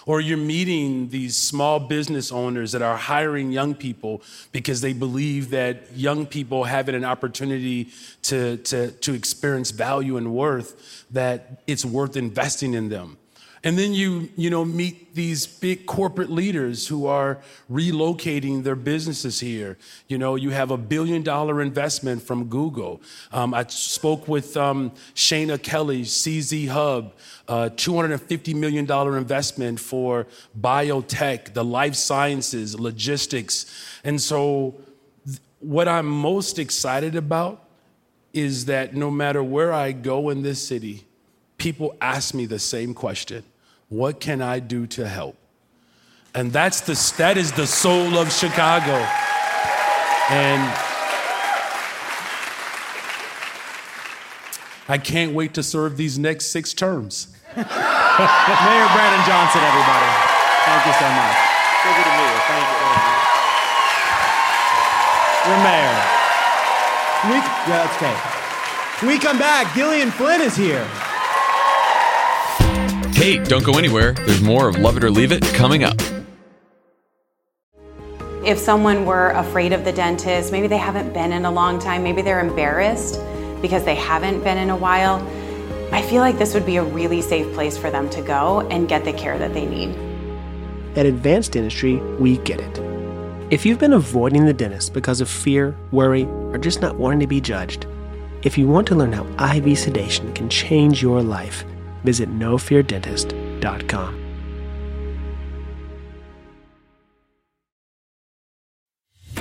or you're meeting these small business owners that are hiring young people because they believe that young people have an opportunity to, to, to experience value and worth, that it's worth investing in them. And then you, you know, meet these big corporate leaders who are relocating their businesses here. You know, you have a billion dollar investment from Google. Um, I spoke with um, Shana Kelley, CZ Hub, uh, $250 million investment for biotech, the life sciences, logistics. And so, th- what I'm most excited about is that no matter where I go in this city, people ask me the same question What can I do to help? And that's the, that is the soul of Chicago. And I can't wait to serve these next six terms. Mayor Brandon Johnson, everybody. Thank you so much. So good to meet you. Thank you. Your mayor. We, yeah, that's okay. When we come back, Gillian Flynn is here. Hey, don't go anywhere. There's more of Lovett or Leave It coming up. If someone were afraid of the dentist, maybe they haven't been in a long time, maybe they're embarrassed because they haven't been in a while, I feel like this would be a really safe place for them to go and get the care that they need. At Advanced Dentistry, we get it. If you've been avoiding the dentist because of fear, worry, or just not wanting to be judged, if you want to learn how IV sedation can change your life, visit nofeardentist.com.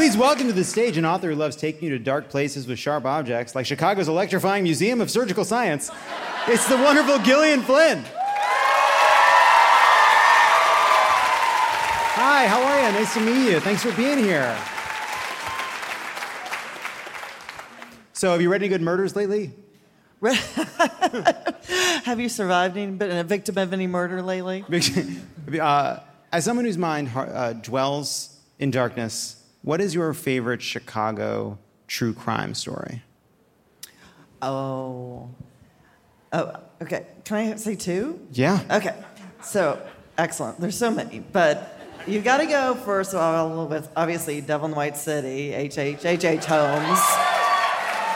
Please welcome to the stage an author who loves taking you to dark places with sharp objects, like Chicago's electrifying Museum of Surgical Science. It's the wonderful Gillian Flynn. Hi, how are you? Nice to meet you. Thanks for being here. So, have you read any good murders lately? Have you survived any, been a victim of any murder lately? Uh, as someone whose mind uh, dwells in darkness, what is your favorite Chicago true crime story? Oh. Oh, okay. Can I say two? Yeah. Okay. So, excellent. There's so many, but you've got to go first of all with obviously Devil in the White City, H.H. H.H. Holmes.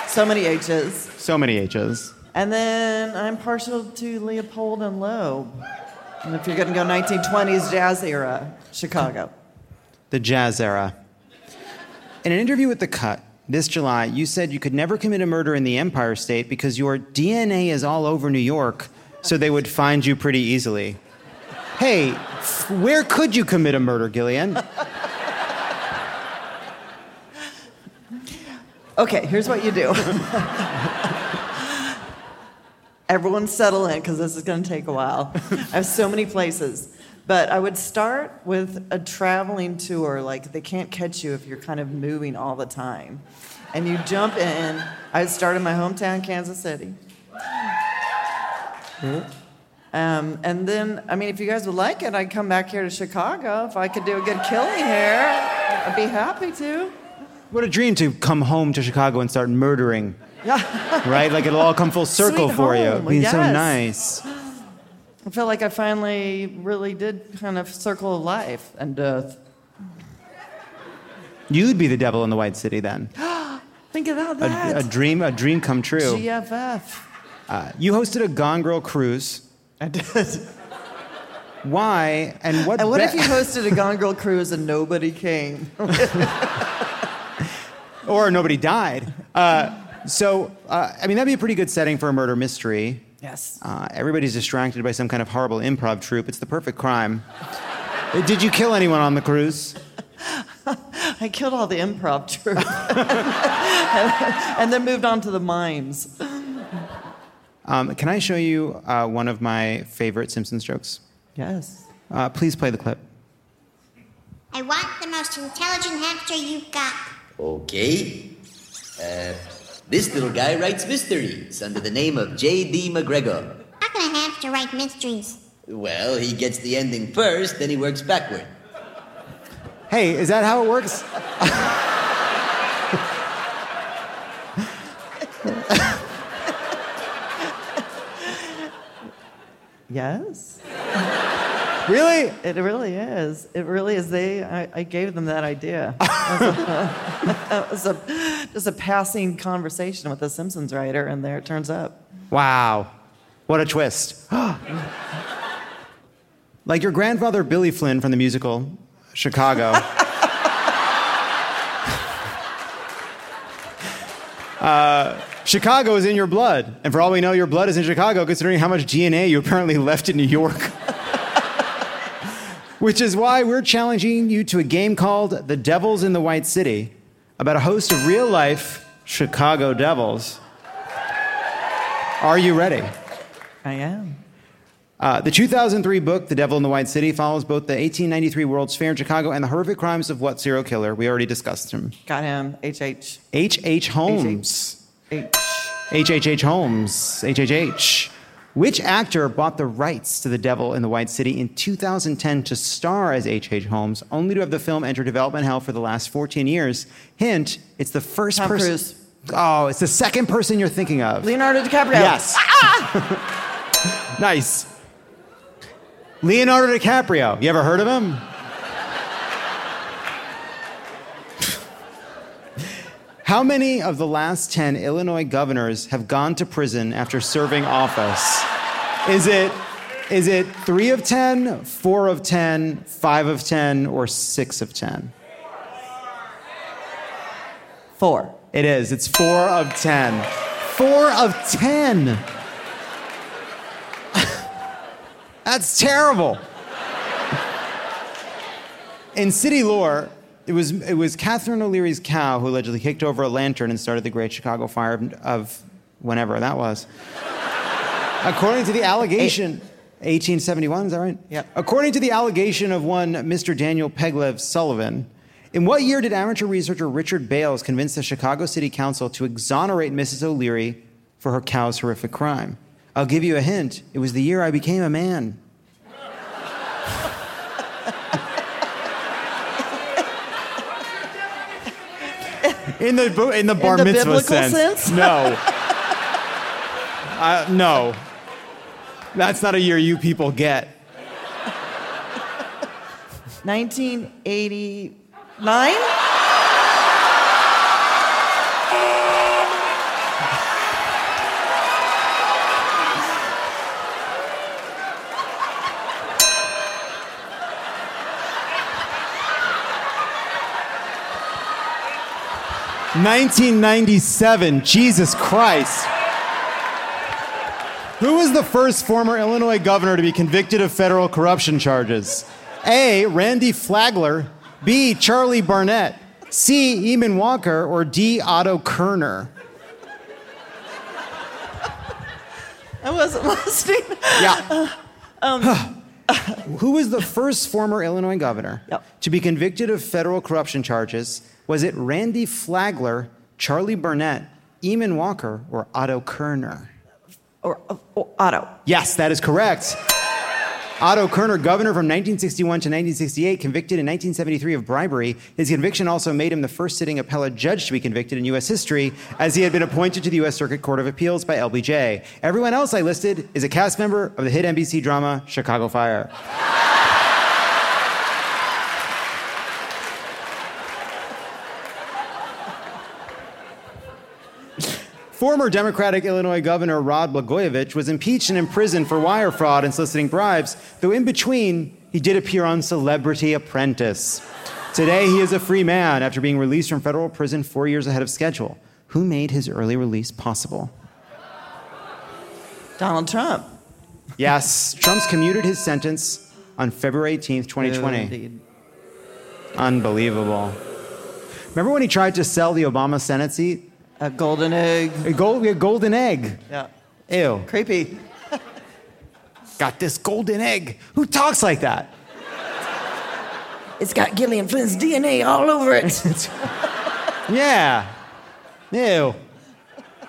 So many H's. So many H's. And then I'm partial to Leopold and Loeb. And if you're going to go 1920s jazz era, Chicago. The jazz era. In an interview with The Cut this July, you said you could never commit a murder in the Empire State because your DNA is all over New York, so they would find you pretty easily. Hey, where could you commit a murder, Gillian? Okay, here's what you do. Everyone settle in because this is going to take a while. I have so many places. But I would start with a traveling tour. Like, they can't catch you if you're kind of moving all the time. And you jump in. I'd start in my hometown, Kansas City. Um, and then, I mean, if you guys would like it, I'd come back here to Chicago. If I could do a good killing here, I'd be happy to. What a dream to come home to Chicago and start murdering. right? Like it'll all come full circle Sweet for you. home, It'd be so nice. I feel like I finally really did kind of circle of life and death. You'd be the devil in the White City then. Think about A, that. a dream, a dream come true. GFF. Uh, you hosted a Gone Girl cruise. I did. Why and what? And what be- if you hosted a Gone Girl cruise and nobody came? or nobody died? Uh, so, uh, I mean, that'd be a pretty good setting for a murder mystery. Yes. Uh, everybody's distracted by some kind of horrible improv troupe. It's the perfect crime. Did you kill anyone on the cruise? I killed all the improv troupe. and then moved on to the mimes. Um, can I show you uh, one of my favorite Simpsons jokes? Yes. Uh, please play the clip. I want the most intelligent hamster you've got. Okay. Uh, this little guy writes mysteries under the name of J.D. McGregor. How can a hamster write mysteries? Well, he gets the ending first, then he works backward. Hey, is that how it works? Yes. Really? It really is. It really is. They, I, I gave them that idea. it was a, just a passing conversation with a Simpsons writer, and there it turns up. Wow. What a twist. like your grandfather, Billy Flynn from the musical Chicago. uh, Chicago is in your blood. And for all we know, your blood is in Chicago, considering how much DNA you apparently left in New York. Which is why we're challenging you to a game called The Devils in the White City about a host of real life Chicago Devils. Are you ready? I am. Uh, the 2003 book, The Devil in the White City, follows both the 1893 World's Fair in Chicago and the horrific crimes of what serial killer? We already discussed him. Got him. H.H. H.H. Holmes. H. H.H.H. Holmes. H.H.H. Which actor bought the rights to The Devil in the White City in 2010 to star as H.H. Holmes, only to have the film enter development hell for the last 14 years? Hint, it's the first Tom person. Cruise. Oh, it's the second person you're thinking of. Leonardo DiCaprio. Yes. Ah, ah! nice. Leonardo DiCaprio. You ever heard of him? How many of the last 10 Illinois governors have gone to prison after serving office? Is it is it 3 of 10, 4 of 10, 5 of 10 or 6 of 10? 4. It is. It's 4 of 10. 4 of 10. That's terrible. In city lore, it was, it was Catherine O'Leary's cow who allegedly kicked over a lantern and started the Great Chicago Fire of, of whenever that was. According to the allegation, 1871, is that right? Yeah. According to the allegation of one Mr. Daniel Peg Leg Sullivan, in what year did amateur researcher Richard Bales convince the Chicago City Council to exonerate Mrs. O'Leary for her cow's horrific crime? I'll give you a hint. It was the year I became a man. In the in the bar the mitzvah sense. sense? No. uh, no. That's not a year you people get. 1989? Nineteen ninety-seven. Jesus Christ. Who was the first former Illinois governor to be convicted of federal corruption charges? A. Randy Flagler. B. Charlie Barnett. C. Eamon Walker. Or D. Otto Kerner. I wasn't listening. Yeah. Um, Who was the first former Illinois governor Yep. to be convicted of federal corruption charges? Was it Randy Flagler, Charlie Barnett, Eamon Walker, or Otto Kerner? or, uh, or Otto. Yes, that is correct. Otto Kerner, governor from 1961 to 1968, convicted in 1973 of bribery. His conviction also made him the first sitting appellate judge to be convicted in U.S. history, as he had been appointed to the U.S. Circuit Court of Appeals by LBJ. Everyone else I listed is a cast member of the hit NBC drama Chicago Fire. Former Democratic Illinois Governor Rod Blagojevich was impeached and imprisoned for wire fraud and soliciting bribes, though in between, he did appear on Celebrity Apprentice. Today, he is a free man after being released from federal prison four years ahead of schedule. Who made his early release possible? Donald Trump. Yes, Trump's commuted his sentence on February 18th, 2020. Indeed. Unbelievable. Remember when he tried to sell the Obama Senate seat? A golden egg. A, gold, a golden egg. Yeah. Ew. Creepy. Got this golden egg. Who talks like that? It's got Gillian Flynn's DNA all over it. Yeah. Ew.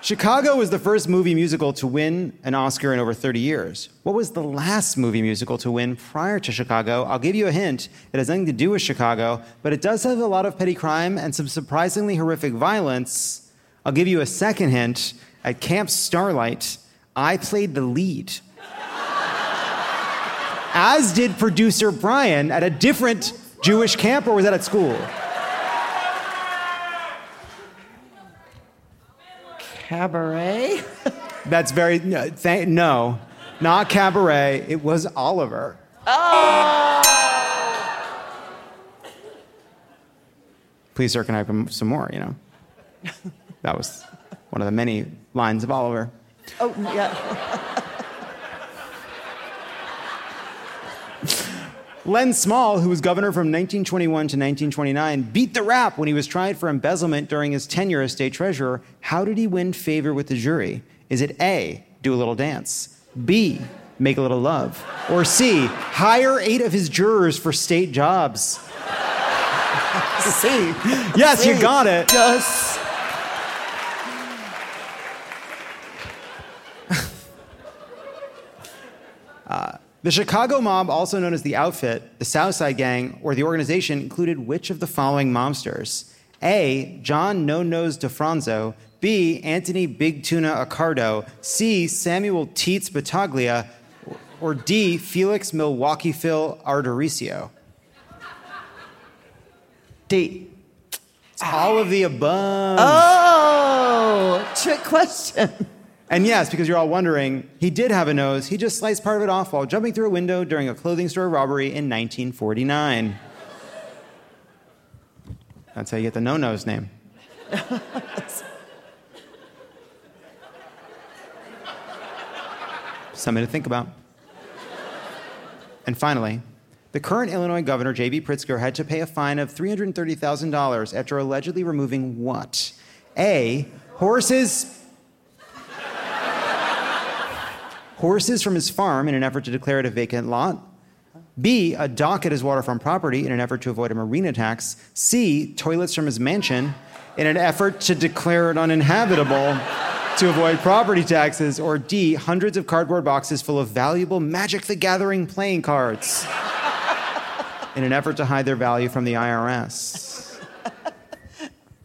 Chicago was the first movie musical to win an Oscar in over 30 years. What was the last movie musical to win prior to Chicago? I'll give you a hint. It has nothing to do with Chicago, but it does have a lot of petty crime and some surprisingly horrific violence. I'll give you a second hint. At Camp Starlight, I played the lead. As did producer Brian at a different Jewish camp, or was that at school? Cabaret? That's very no, th- no, not cabaret. It was Oliver. Oh! Please, sir, can I have some more? You know, that was one of the many lines of Oliver. Oh, yeah. Len Small, who was governor from 1921 to 1929, beat the rap when he was tried for embezzlement during his tenure as state treasurer. How did he win favor with the jury? Is it A, do a little dance, B, make a little love, or C, hire eight of his jurors for state jobs? C. Yes, you got it. Yes. The Chicago mob, also known as the Outfit, the Southside Gang, or the organization, included which of the following mobsters? A. John No Nose DiFronzo. B. Anthony Big Tuna Accardo. C. Samuel Teets Battaglia. Or D. Felix Milwaukee Phil Alderisio. D. It's all of the above. Oh, trick question. And yes, because you're all wondering, he did have a nose. He just sliced part of it off while jumping through a window during a clothing store robbery in 1949. That's how you get the no nose name. Something to think about. And finally, the current Illinois governor, J.B. Pritzker, had to pay a fine of $330,000 after allegedly removing what? A. Horses horses from his farm in an effort to declare it a vacant lot. B, a dock at his waterfront property in an effort to avoid a marina tax. C, toilets from his mansion in an effort to declare it uninhabitable to avoid property taxes. Or D, hundreds of cardboard boxes full of valuable Magic the Gathering playing cards in an effort to hide their value from the IRS.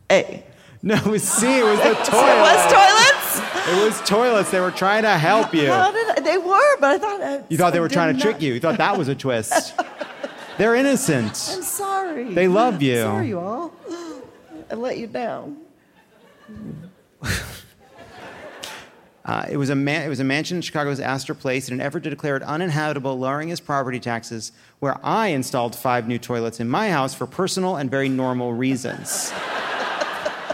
A. No, it was C, it was the toilet. It was toilets? It was toilets. They were trying to help you. I, they were, but I thought I, You thought they were trying to not- trick you. You thought that was a twist. They're innocent. I'm sorry. They love you. I'm sorry, you all. I let you down. Uh, it, was a man, it was a mansion in Chicago's Astor Place in an effort to declare it uninhabitable, lowering his property taxes, where I installed five new toilets in my house for personal and very normal reasons.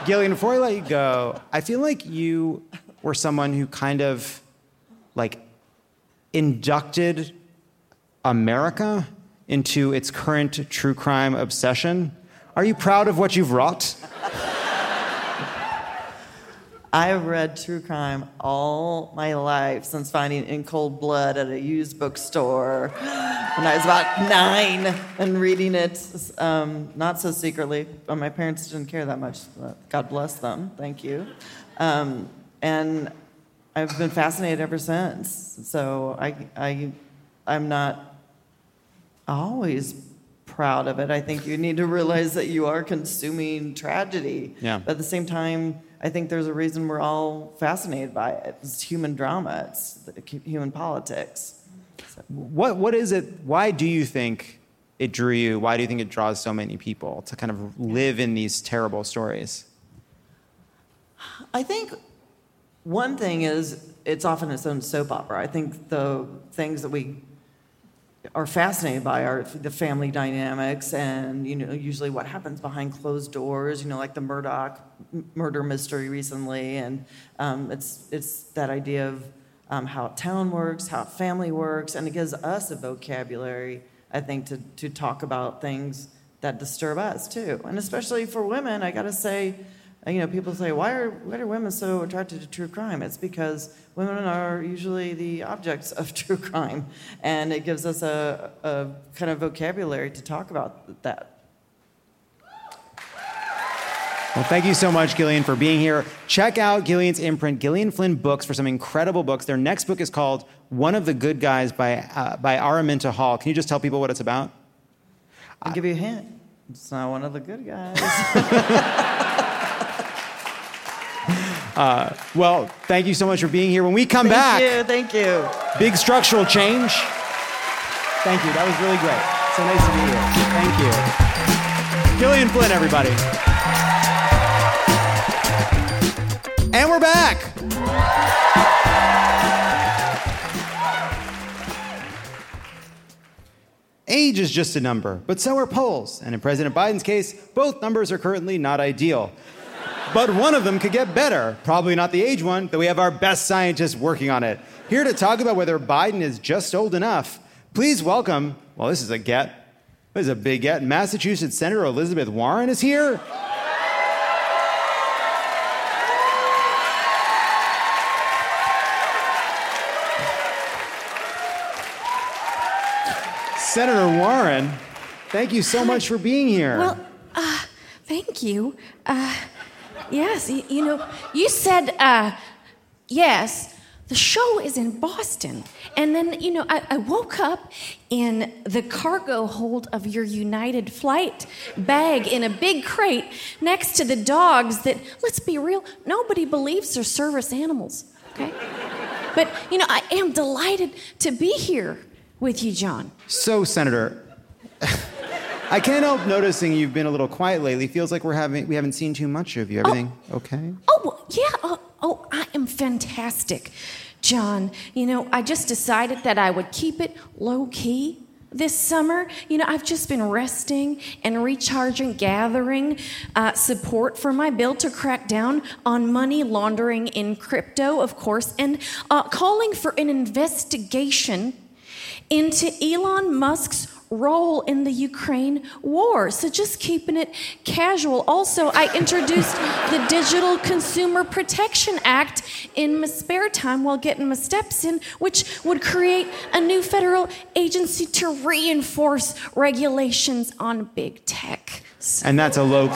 Gillian, before I let you go, I feel like you were someone who kind of like inducted America into its current true crime obsession. Are you proud of what you've wrought? I have read true crime all my life since finding In Cold Blood at a used bookstore when I was about nine and reading it, um, not so secretly, but my parents didn't care that much. God bless them. Thank you. Um, and I've been fascinated ever since. So I, I, I'm not always proud of it. I think you need to realize that you are consuming tragedy. Yeah. But at the same time, I think there's a reason we're all fascinated by it. It's human drama. It's the human politics. What, what is it? Why do you think it drew you? Why do you think it draws so many people to kind of live in these terrible stories? I think one thing is it's often its own soap opera. I think the things that we are fascinated by the family dynamics and you know usually what happens behind closed doors you know like the Murdaugh murder mystery recently. And um, it's it's that idea of um, how town works how family works. And it gives us a vocabulary i think to, to talk about things that disturb us too. And especially for women i got to say you know, people say, why are, why are women so attracted to true crime? It's because women are usually the objects of true crime, and it gives us a, a kind of vocabulary to talk about that. Well, thank you so much, Gillian, for being here. Check out Gillian's imprint, Gillian Flynn Books, for some incredible books. Their next book is called One of the Good Guys by, uh, by Araminta Hall. Can you just tell people what it's about? I'll give you a hint. It's not one of the good guys. Uh, well, thank you so much for being here. When we come thank back, you, thank you. big structural change. Thank you. That was really great. So nice to be here. Thank you. Gillian Flynn, everybody. And we're back. Age is just a number, but so are polls. And in President Biden's case, both numbers are currently not ideal. But one of them could get better. Probably not the age one, though we have our best scientists working on it. Here to talk about whether Biden is just old enough, please welcome, well, this is a get. This is a big get. Massachusetts Senator Elizabeth Warren is here. Senator Warren, thank you so much for being here. Well, uh, thank you. Uh, yes, you, you know, you said uh, yes. The show is in Boston. And then, you know, I, I woke up in the cargo hold of your United flight bag in a big crate next to the dogs that, let's be real, nobody believes are service animals, okay? But, you know, I am delighted to be here with you, John. So, Senator, I can't help noticing you've been a little quiet lately. Feels like we're having we haven't seen too much of you. Everything okay? Oh, yeah. Oh, oh, I am fantastic, John. You know, I just decided that I would keep it low key this summer. You know, I've just been resting and recharging, gathering uh, support for my bill to crack down on money laundering in crypto, of course, and uh, calling for an investigation into Elon Musk's role in the Ukraine war. So just keeping it casual. Also, I introduced the Digital Consumer Protection Act in my spare time while getting my steps in, which would create a new federal agency to reinforce regulations on big tech. And that's a low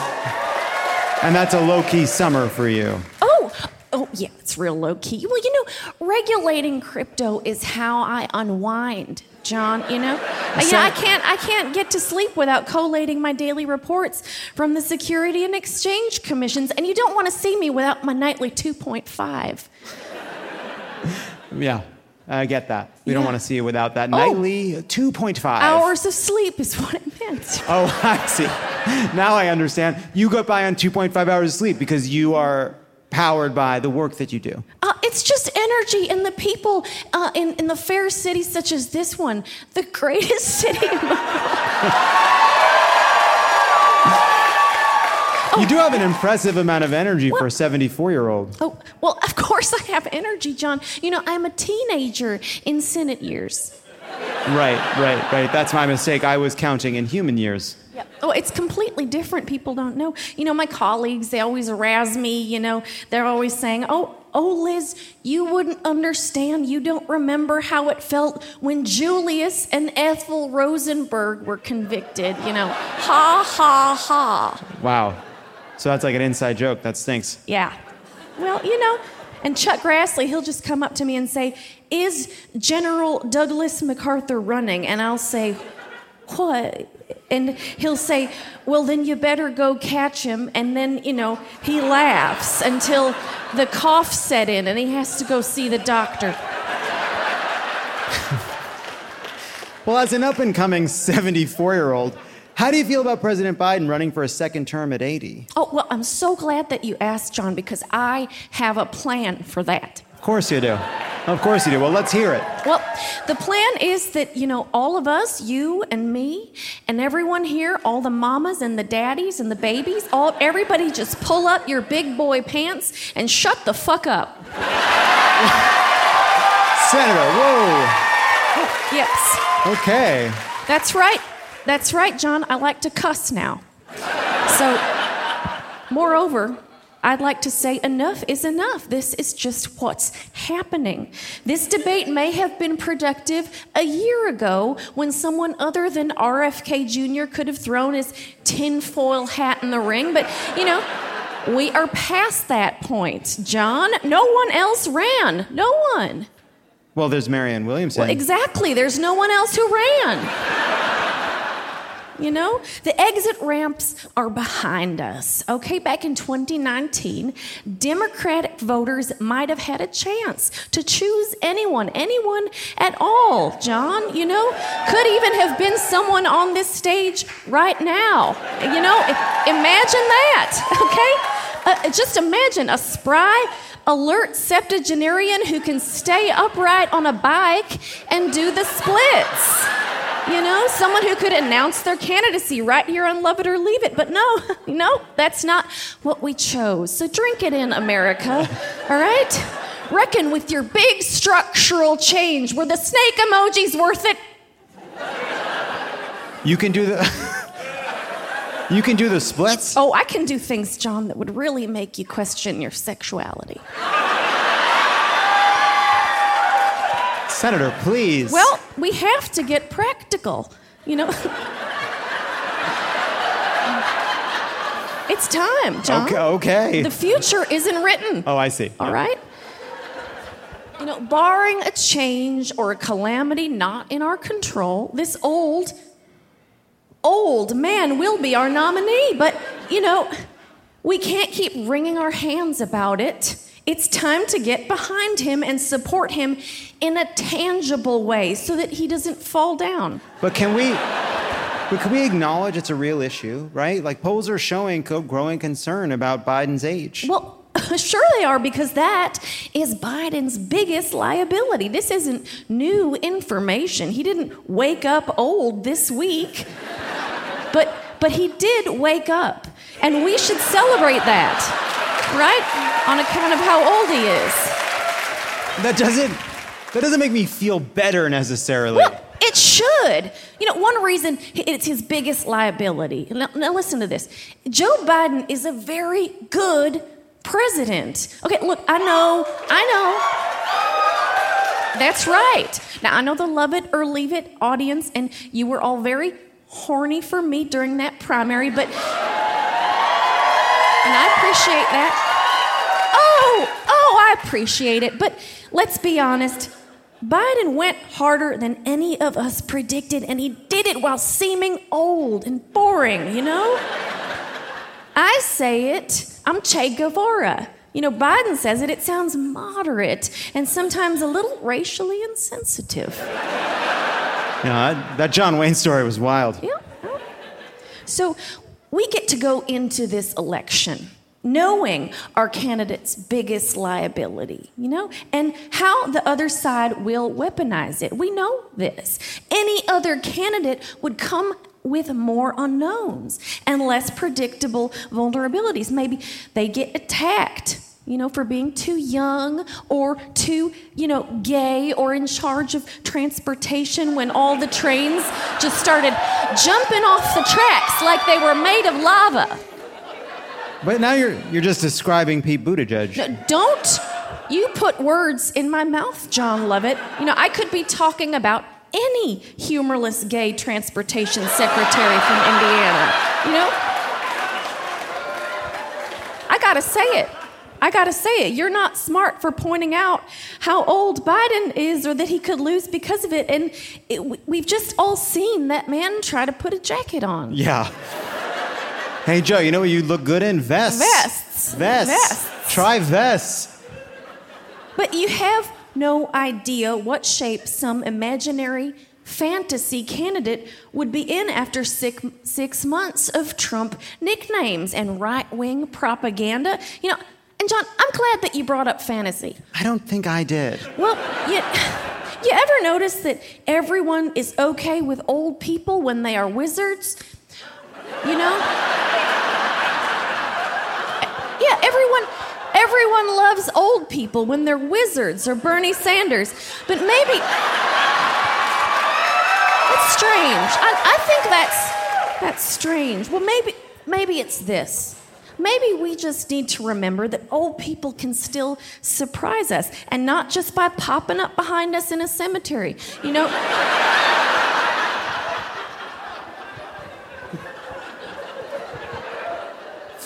and that's a low key summer for you. Oh, oh yeah, it's real low key. Well, you know, regulating crypto is how I unwind. John, you know, yeah, I can't, I can't get to sleep without collating my daily reports from the Security and Exchange Commissions, and you don't want to see me without my nightly 2.5. Yeah, I get that. We don't want to see you without that Oh. nightly 2.5 Hours of sleep is what it meant. Oh, I see. Now I understand. You got by on 2.5 hours of sleep because you are powered by the work that you do. Uh, it's just energy and the people uh, in, in the fair cities such as this one, the greatest city in the world. You do have an impressive amount of energy for a 74 year old. Oh, well, of course I have energy, John. You know, I'm a teenager in Senate years. Right, right, right. That's my mistake. I was counting in human years. Yep. Oh, it's completely different. People don't know. You know, my colleagues, they always razz me, you know, they're always saying, oh, oh, Liz, you wouldn't understand. You don't remember how it felt when Julius and Ethel Rosenberg were convicted, you know. Ha, ha, ha. Wow. So that's like an inside joke. That stinks. Yeah. Well, you know, and Chuck Grassley, he'll just come up to me and say, Is General Douglas MacArthur running? And I'll say, What? And he'll say, Well, then you better go catch him. And then, you know, he laughs until the cough set in and he has to go see the doctor. Well, as an up and coming 74 year old, how do you feel about President Biden running for a second term at 80? Oh, well, I'm so glad that you asked, John, because I have a plan for that. Of course you do. Of course you do. Well, let's hear it. Well, the plan is that, you know, all of us, you and me, and everyone here, all the mamas and the daddies and the babies, all everybody just pull up your big boy pants and shut the fuck up. Senator, whoa. Oh, yes. Okay. That's right. That's right, John. I like to cuss now. So, moreover, I'd like to say enough is enough. This is just what's happening. This debate may have been productive a year ago when someone other than RFK Jr. could have thrown his tinfoil hat in the ring, but you know, We are past that point, John. No one else ran. No one. Well, there's Marianne Williamson. Well, exactly. There's no one else who ran. You know, the exit ramps are behind us. Okay, back in 2019, Democratic voters might have had a chance to choose anyone, anyone at all. John, you know, could even have been someone on this stage right now. You know, imagine that, okay? Uh, just imagine a spry, alert septuagenarian who can stay upright on a bike and do the splits. You know, someone who could announce their candidacy right here on Lovett or Leave It. But no, no, that's not what we chose. So drink it in, America. All right? Reckon with your big structural change. Were the snake emojis worth it? You can do the. you can do the splits? Oh, I can do things, John, that would really make you question your sexuality. Senator, please. Well, we have to get practical, you know. it's time, John. Okay, okay. The future isn't written. Oh, I see. All right? You know, barring a change or a calamity not in our control, this old, old man will be our nominee. But, you know, we can't keep wringing our hands about it. It's time to get behind him and support him in a tangible way so that he doesn't fall down. But can we but can we acknowledge it's a real issue, right? Like polls are showing co- growing concern about Biden's age. Well, sure they are because that is Biden's biggest liability. This isn't new information. He didn't wake up old this week. But but he did wake up. And we should celebrate that. Right? On account of how old he is. That doesn't that doesn't make me feel better necessarily. Well, it should. You know, one reason it's his biggest liability. Now, now, listen to this Joe Biden is a very good president. Okay, look, I know, I know. That's right. Now, I know the Lovett or Leave It audience, and you were all very horny for me during that primary, but. And I appreciate that. Oh, oh, I appreciate it. But let's be honest. Biden went harder than any of us predicted, and he did it while seeming old and boring, you know? I say it, I'm Che Guevara. You know, Biden says it, it sounds moderate and sometimes a little racially insensitive. Yeah, that, that John Wayne story was wild. Yeah. So we get to go into this election knowing our candidate's biggest liability, you know, and how the other side will weaponize it. We know this. Any other candidate would come with more unknowns and less predictable vulnerabilities. Maybe they get attacked. You know, for being too young or too, you know, gay or in charge of transportation when all the trains just started jumping off the tracks like they were made of lava. But now you're you're just describing Pete Buttigieg. No, don't you put words in my mouth, John Lovett. You know, I could be talking about any humorless gay transportation secretary from Indiana. You know? I gotta say it. I gotta say it. You're not smart for pointing out how old Biden is or that he could lose because of it. And it, we've just all seen that man try to put a jacket on. Yeah. Hey Joe, you know what you look good in? Vests. Vests. Vests. Vests. Try vests. But you have no idea what shape some imaginary fantasy candidate would be in after six, six months of Trump nicknames and right wing propaganda. You know, and John, I'm glad that you brought up fantasy. I don't think I did. Well, you, you ever notice that everyone is okay with old people when they are wizards? You know? Yeah, everyone everyone loves old people when they're wizards or Bernie Sanders. But maybe It's strange. I, I think that's that's strange. Well maybe maybe it's this. Maybe we just need to remember that old people can still surprise us and not just by popping up behind us in a cemetery. You know?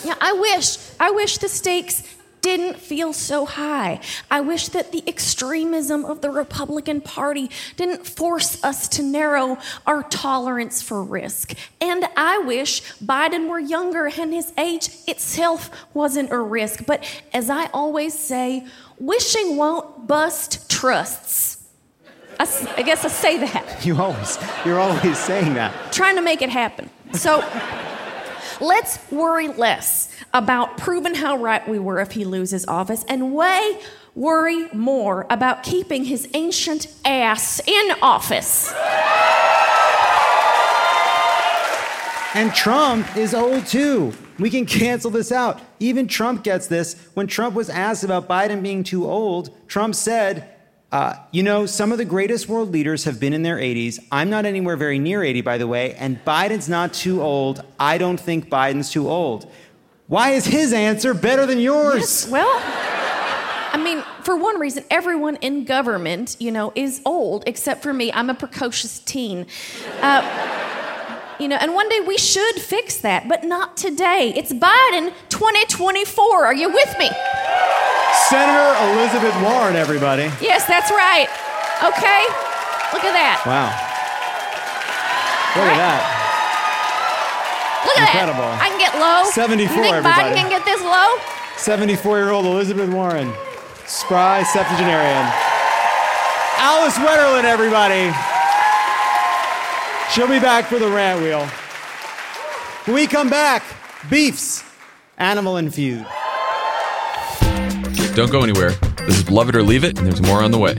Yeah, I wish I wish the stakes didn't feel so high. I wish that the extremism of the Republican Party didn't force us to narrow our tolerance for risk. And I wish Biden were younger and his age itself wasn't a risk. But as I always say, wishing won't bust trusts. I guess I say that, You always, you're always saying that. trying to make it happen. So let's worry less about proving how right we were if he loses office and way worry more about keeping his ancient ass in office. And Trump is old too. We can cancel this out. Even Trump gets this. When Trump was asked about Biden being too old, Trump said, uh, You know, some of the greatest world leaders have been in their 80s. I'm not anywhere very near 80, by the way, and Biden's not too old. I don't think Biden's too old. Why is his answer better than yours? Well, I mean, for one reason, everyone in government, you know, is old except for me. I'm a precocious teen. Uh, you know, and one day we should fix that, but not today. It's Biden 2024. Are you with me? Senator Elizabeth Warren, everybody. Yes, that's right. Okay? Look at that. Wow. Look at that. Look at Incredible. that. I can get low. 74, You think everybody. Biden can get this low? 74 year old Elizabeth Warren, spry septuagenarian. Alice Wetterlund, everybody. She'll be back for the rant wheel. When we come back, beefs, animal and feud. Don't go anywhere. This is Lovett or Leave It, and there's more on the way.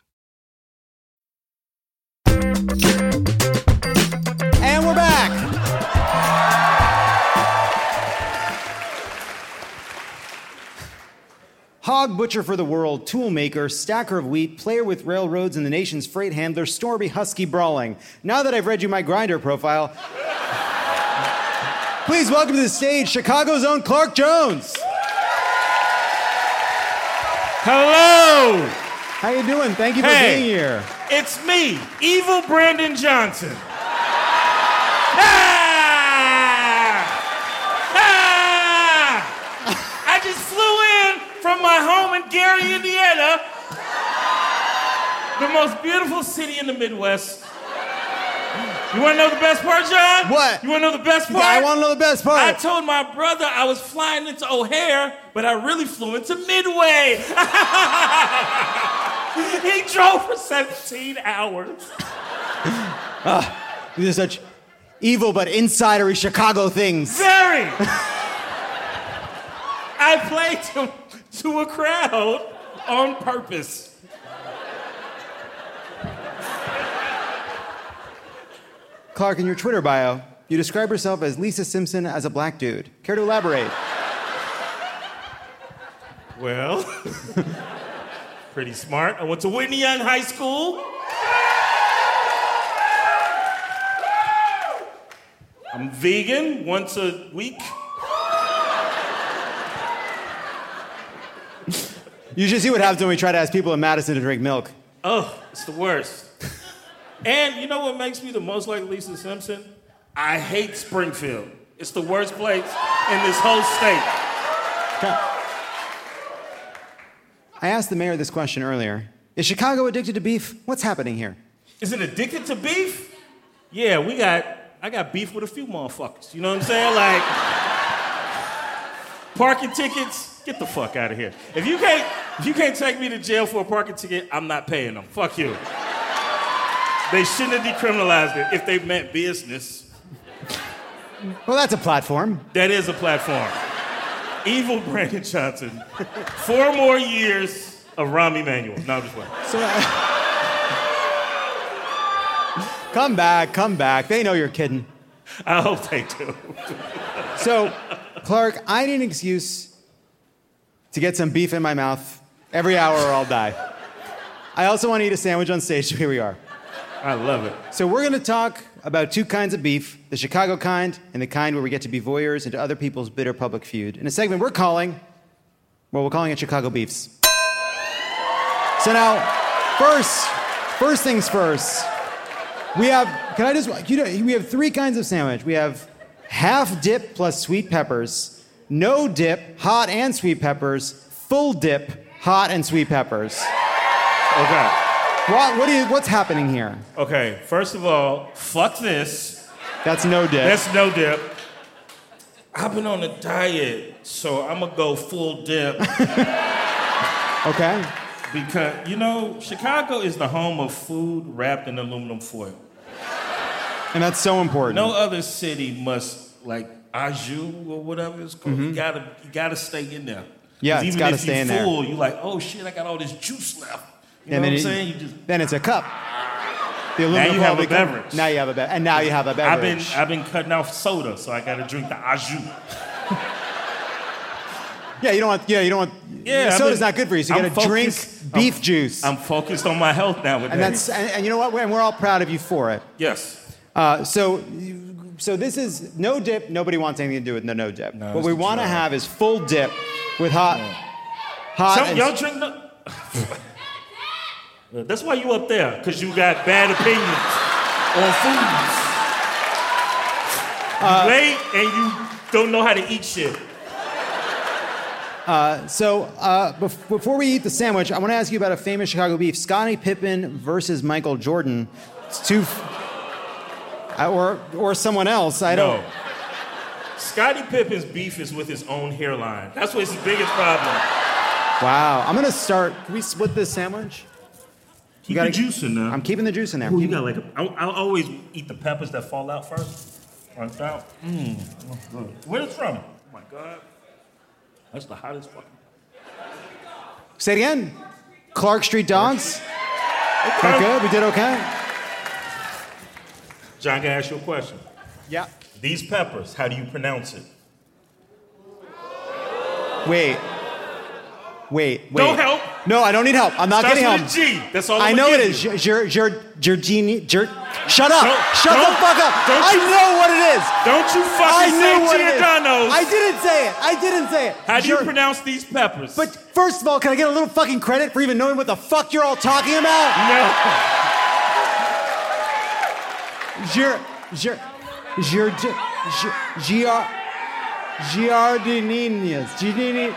Hog butcher for the world, tool maker, stacker of wheat, player with railroads, and the nation's freight handler, Stormy Husky Brawling. Now that I've read you my Grindr profile, please welcome to the stage Chicago's own Clark Jones. Hello. How you doing? Thank you for Hey. being here. It's me, Evil Brandon Johnson. Ah! Ah! I just flew in from my home in Gary, Indiana, the most beautiful city in the Midwest. You want to know the best part, John? What? You want to know the best Yeah, part? I wanna know the best part. I told my brother I was flying into O'Hare, but I really flew into Midway. he drove for 17 hours. Ah, these are such evil but insidery Chicago things. Very. I played to, to a crowd on purpose. Clark, in your Twitter bio, you describe yourself as Lisa Simpson as a black dude. Care to elaborate? Well, pretty smart. I went to Whitney Young High School. I'm vegan once a week. You should see what happens when we try to ask people in Madison to drink milk. Oh, it's the worst. and you know what makes me the most like Lisa Simpson? I hate Springfield. It's the worst place in this whole state. I asked the mayor this question earlier. Is Chicago addicted to beef? What's happening here? Is it addicted to beef? Yeah, we got, I got beef with a few motherfuckers. You know what I'm saying? Like, parking tickets, get the fuck out of here. If you can't, if you can't take me to jail for a parking ticket, I'm not paying them. Fuck you. They shouldn't have decriminalized it if they meant business. Well, that's a platform. That is a platform. Evil Brandon Johnson. Four more years of Rahm Emanuel. No, I'm just playing. So, uh, come back, come back. They know you're kidding. I hope they do. So, Clark, I need an excuse to get some beef in my mouth every hour or I'll die. I also want to eat a sandwich on stage, so here we are. I love it. So, we're going to talk about two kinds of beef the Chicago kind and the kind where we get to be voyeurs into other people's bitter public feud. In a segment we're calling, well, we're calling it Chicago Beefs. So, now, first, first things first, we have, can I just, you know, we have three kinds of sandwich. We have half dip plus sweet peppers, no dip, hot and sweet peppers, full dip, hot and sweet peppers. Okay. What, what you, what's happening here? Okay, first of all, fuck this. That's no dip. That's no dip. I've been on a diet, so I'm gonna go full dip. okay. Because, you know, Chicago is the home of food wrapped in aluminum foil. And that's so important. No other city must, like, jus or whatever it's called. You, gotta, you gotta stay in there. Yeah, it's even gotta if stay you're in there. full, you're like, oh shit, I got all this juice left. You and know what I'm it- saying? You just then it's a cup. The Now aluminum you have a beverage. Now you have a beverage. And now you have a I've been. I've been cutting off soda, so I gotta drink the jus. yeah, you don't want. Yeah, you don't want. Yeah, soda's been- not good for you. So you got to drink beef I'm- juice. I'm focused on my health nowadays. and that's and, and you know what? And we're all proud of you for it. yes. Uh, so, so this is no dip. Nobody wants anything to do with no no dip. what we want to have is full dip with hot, hot. Some, and- y'all drink the. That's why you up there, because you got bad opinions on foods. Uh, late and you don't know how to eat shit. Uh, so uh, bef- before we eat the sandwich, I want to ask you about a famous Chicago beef: Scottie Pippen versus Michael Jordan. It's two, f- or or someone else. I don't. No. Scottie Pippen's beef is with his own hairline. That's what's his biggest problem. Wow. I'm gonna start. Can we split this sandwich? Keep the juice in there. I'm keeping the juice in there. Ooh, you got like a, I, I always eat the peppers that fall out first. Like out. Mmm. Where's it from? Oh my god. That's the hottest fucking. Say it again. Clark Street Dogs. Okay. good. We did okay. John, can I ask you a question? Yeah. These peppers, how do you pronounce it? Wait. Wait. Wait. Don't help. No, I don't need help. I'm not Starts getting help. with a G. That's all I I'm know gonna it is. you. Jer, jer, Georgini. Jer, shut up. Don't- shut the don't- fuck up. don't I you- know what it is. Don't you I fucking say what it is. Giordano's. I didn't say it. I didn't say it. How do you pronounce these peppers? But first of all, can I get a little fucking credit for even knowing what the fuck you're all talking about? no. Jer, jer, jer, jer, giardininas. Giardini.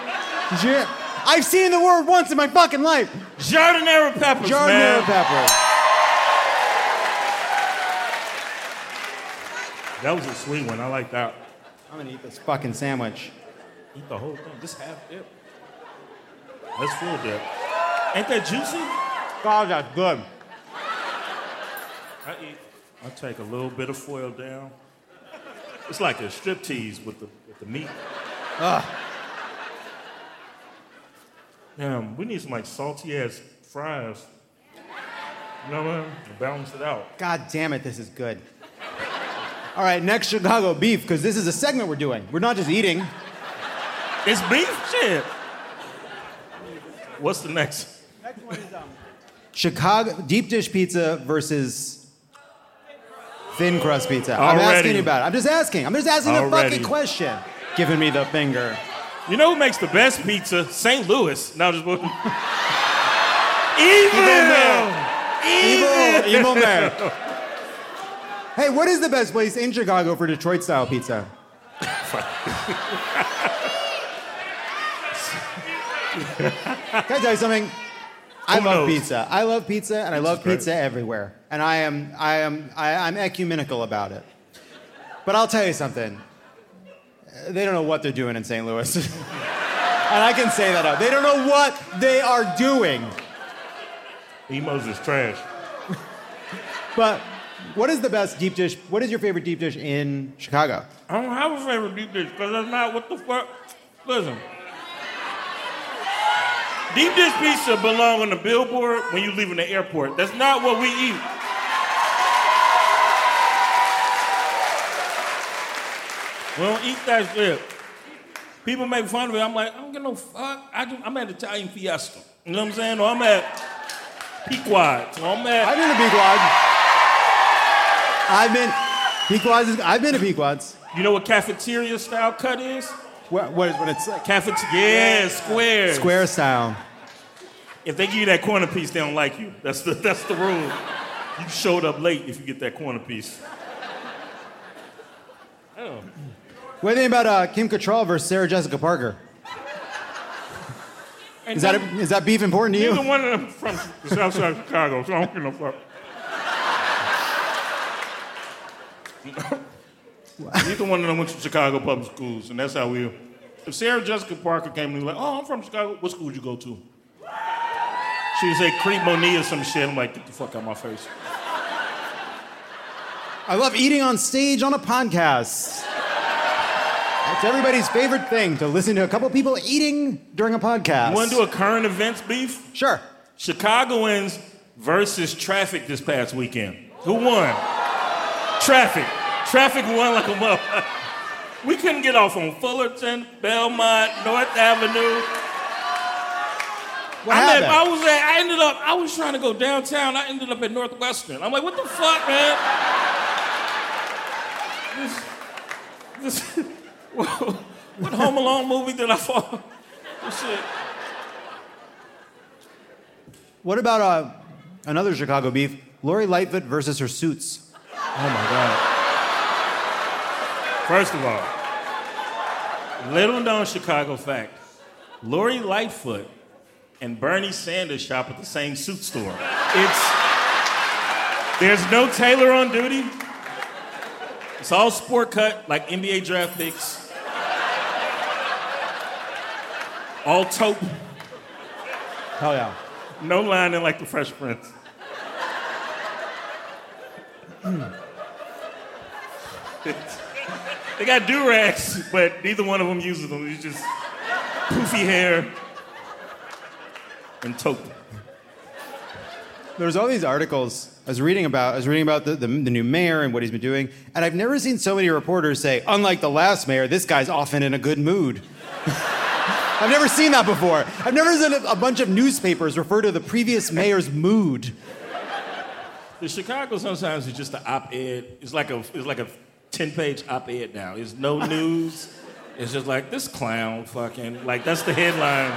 I've seen the word once in my fucking life. Jardinera peppers, Jardinera man. pepper. That was a sweet one. I like that. I'm gonna eat this fucking sandwich. Eat the whole thing. Just half dip. That's full dip. Ain't that juicy? God, that's good. I eat. I take a little bit of foil down. It's like a strip tease with the with the meat. Ugh. Damn, we need some like salty ass fries. You know what I mean? To balance it out. God damn it, this is good. All right, next Chicago beef, because this is a segment we're doing. We're not just eating. It's beef shit. What's the next? Next one is um. Chicago deep dish pizza versus Thin crust pizza. I'm asking you about it. I'm just asking. I'm just asking the fucking question. Giving me the finger. You know who makes the best pizza? St. Louis. No, just Evil. Evil, evil man. Hey, what is the best place in Chicago for Detroit style pizza? Can I tell you something? I Who love knows? pizza. I love pizza, and I love pizza everywhere. And I am, I am, I, I'm ecumenical about it. But I'll tell you something. They don't know what they're doing in St. Louis, and I can say that out. They don't know what they are doing. Imo's is trash. But what is the best deep dish? What is your favorite deep dish in Chicago? I don't have a favorite deep dish because that's not what the fuck. Listen. Deep dish pizza belong on the billboard when you leaving the airport. That's not what we eat. We don't eat that shit. People make fun of it. I'm like, I don't give no fuck. I I'm at Italian Fiesta. You know what I'm saying? Or I'm at Pequod. Or I'm at. I've been to Pequod. I've been. Pequod's. Is, I've been to Pequod's. You know what cafeteria style cut is? What, what is when it's like Cafeteria. Yeah, square. square style? If they give you that corner piece, they don't like you. That's the that's the rule. You showed up late if you get that corner piece. Oh. What do you think about uh, Kim Cattrall versus Sarah Jessica Parker? And Is that a, is that beef important to you? Neither one of them from the south side of Chicago, so I don't give no fuck. Neither one of them went to Chicago public schools, and that's how we. If Sarah Jessica Parker came and was like, "Oh, I'm from Chicago. What school would you go to?" She would say Creep Moni or some shit. I'm like, "Get the fuck out my face." I love eating on stage on a podcast. It's everybody's favorite thing to listen to a couple people eating during a podcast. You want to do a current events beef? Sure. Chicagoans versus traffic this past weekend. Who won? Traffic. Traffic won like a mother. We couldn't get off on Fullerton, Belmont, North Avenue. What I, happened? I was at, I ended up, I was trying to go downtown. I ended up at Northwestern. I'm like, what the fuck, man? This, this, what Home Alone movie did I fall? This shit. What about uh, another Chicago beef? Lori Lightfoot versus her suits. Oh my God. First of all, little known Chicago fact Lori Lightfoot and Bernie Sanders shop at the same suit store. It's, there's no tailor on duty. It's all sport cut, like NBA draft picks. All taupe. Hell yeah. No lining like the Fresh Prince. they got do rags, but neither one of them uses them. It's just poofy hair and taupe. There's all these articles I was reading about. I was reading about the, the, the new mayor and what he's been doing, and I've never seen so many reporters say, "Unlike the last mayor, this guy's often in a good mood." I've never seen that before. I've never seen a, a bunch of newspapers refer to the previous mayor's mood. The Chicago sometimes is just an op-ed. It's like a it's like a ten-page op-ed now. It's no news. It's just like this clown fucking like that's the headline.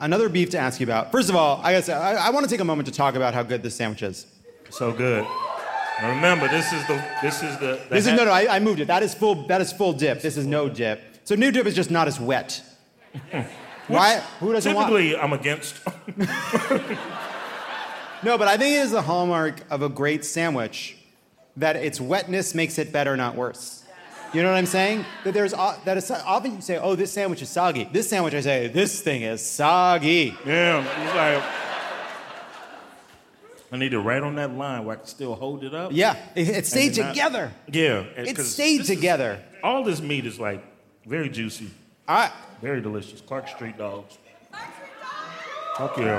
Another beef to ask you about. First of all, I guess I, I want to take a moment to talk about how good this sandwich is. So good. Now remember, this is the this is the, the This is no, no. I, I moved it. That is full. That is full dip. This is no dip. So new dip is just not as wet. Why? Who doesn't want? Typically, I'm against. No, but I think it is the hallmark of a great sandwich that its wetness makes it better, not worse. You know what I'm saying? That there's o- that is often you say, "Oh, this sandwich is soggy." This sandwich, I say, "This thing is soggy." Yeah, like I need to write on that line where I can still hold it up. Yeah, it, it stayed then not- together. Yeah, it stayed this is- together. all this meat is like very juicy. I, very delicious. Clark Street dogs. Fuck yeah,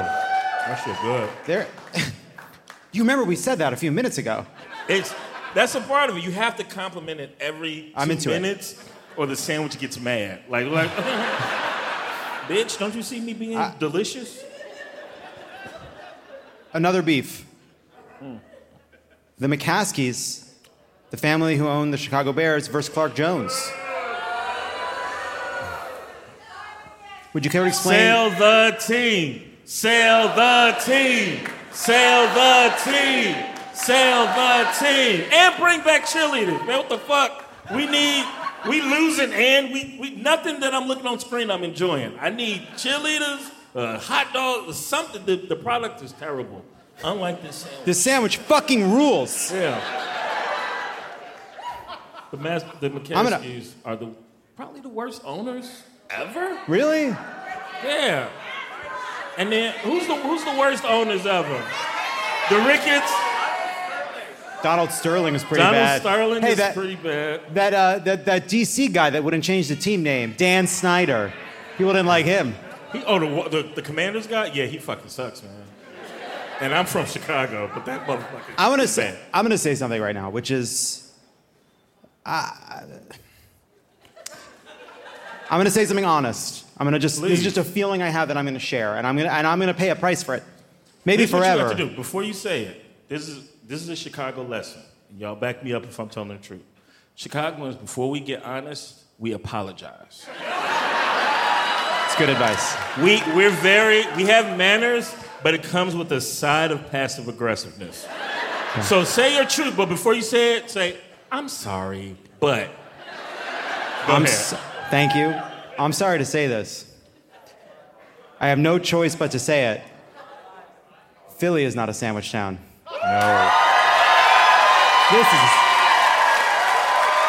that shit good. There. you remember we said that a few minutes ago. It's that's a part of it. You have to compliment it every I'm two into it. minutes, or the sandwich gets mad. Like, like, bitch, don't you see me being delicious? Another beef. the McCaskeys, the family who own the Chicago Bears, versus Clark Jones. Would you care to explain? Sail the team. Sail the team. Sail the team. Sail the team. And bring back cheerleaders. Man, what the fuck? We need, we losing and we, we nothing that I'm looking on screen I'm enjoying. I need cheerleaders, uh, hot dogs, something. The, the product is terrible. Unlike this sandwich. This sandwich fucking rules. Yeah. The, mas- the I'm gonna- are the probably the worst owners ever. Really? Yeah. And then who's the who's the worst owners ever? The Ricketts. Donald Sterling is pretty Donald bad. Sterling hey, is that, pretty bad. That, uh, that, that DC guy that wouldn't change the team name, Dan Snyder. People didn't like him. He oh the, the the Commanders guy. Yeah, he fucking sucks, man. And I'm from Chicago, but that motherfucker. I'm gonna say bad. I'm gonna say something right now, which is, uh, I'm gonna say something honest. I'm gonna just this is just a feeling I have that I'm gonna share, and I'm gonna and I'm gonna pay a price for it, maybe Here's what you forever. have to do before you say it. This is this is a Chicago lesson. Y'all back me up if I'm telling the truth. Chicagoans, before we get honest, we apologize. It's good advice. We we're very we have manners, but it comes with a side of passive aggressiveness. So say your truth, but before you say it, say, I'm sorry, but I'm ahead. s- thank you. I'm sorry to say this. I have no choice but to say it. Philly is not a sandwich town. No. This is.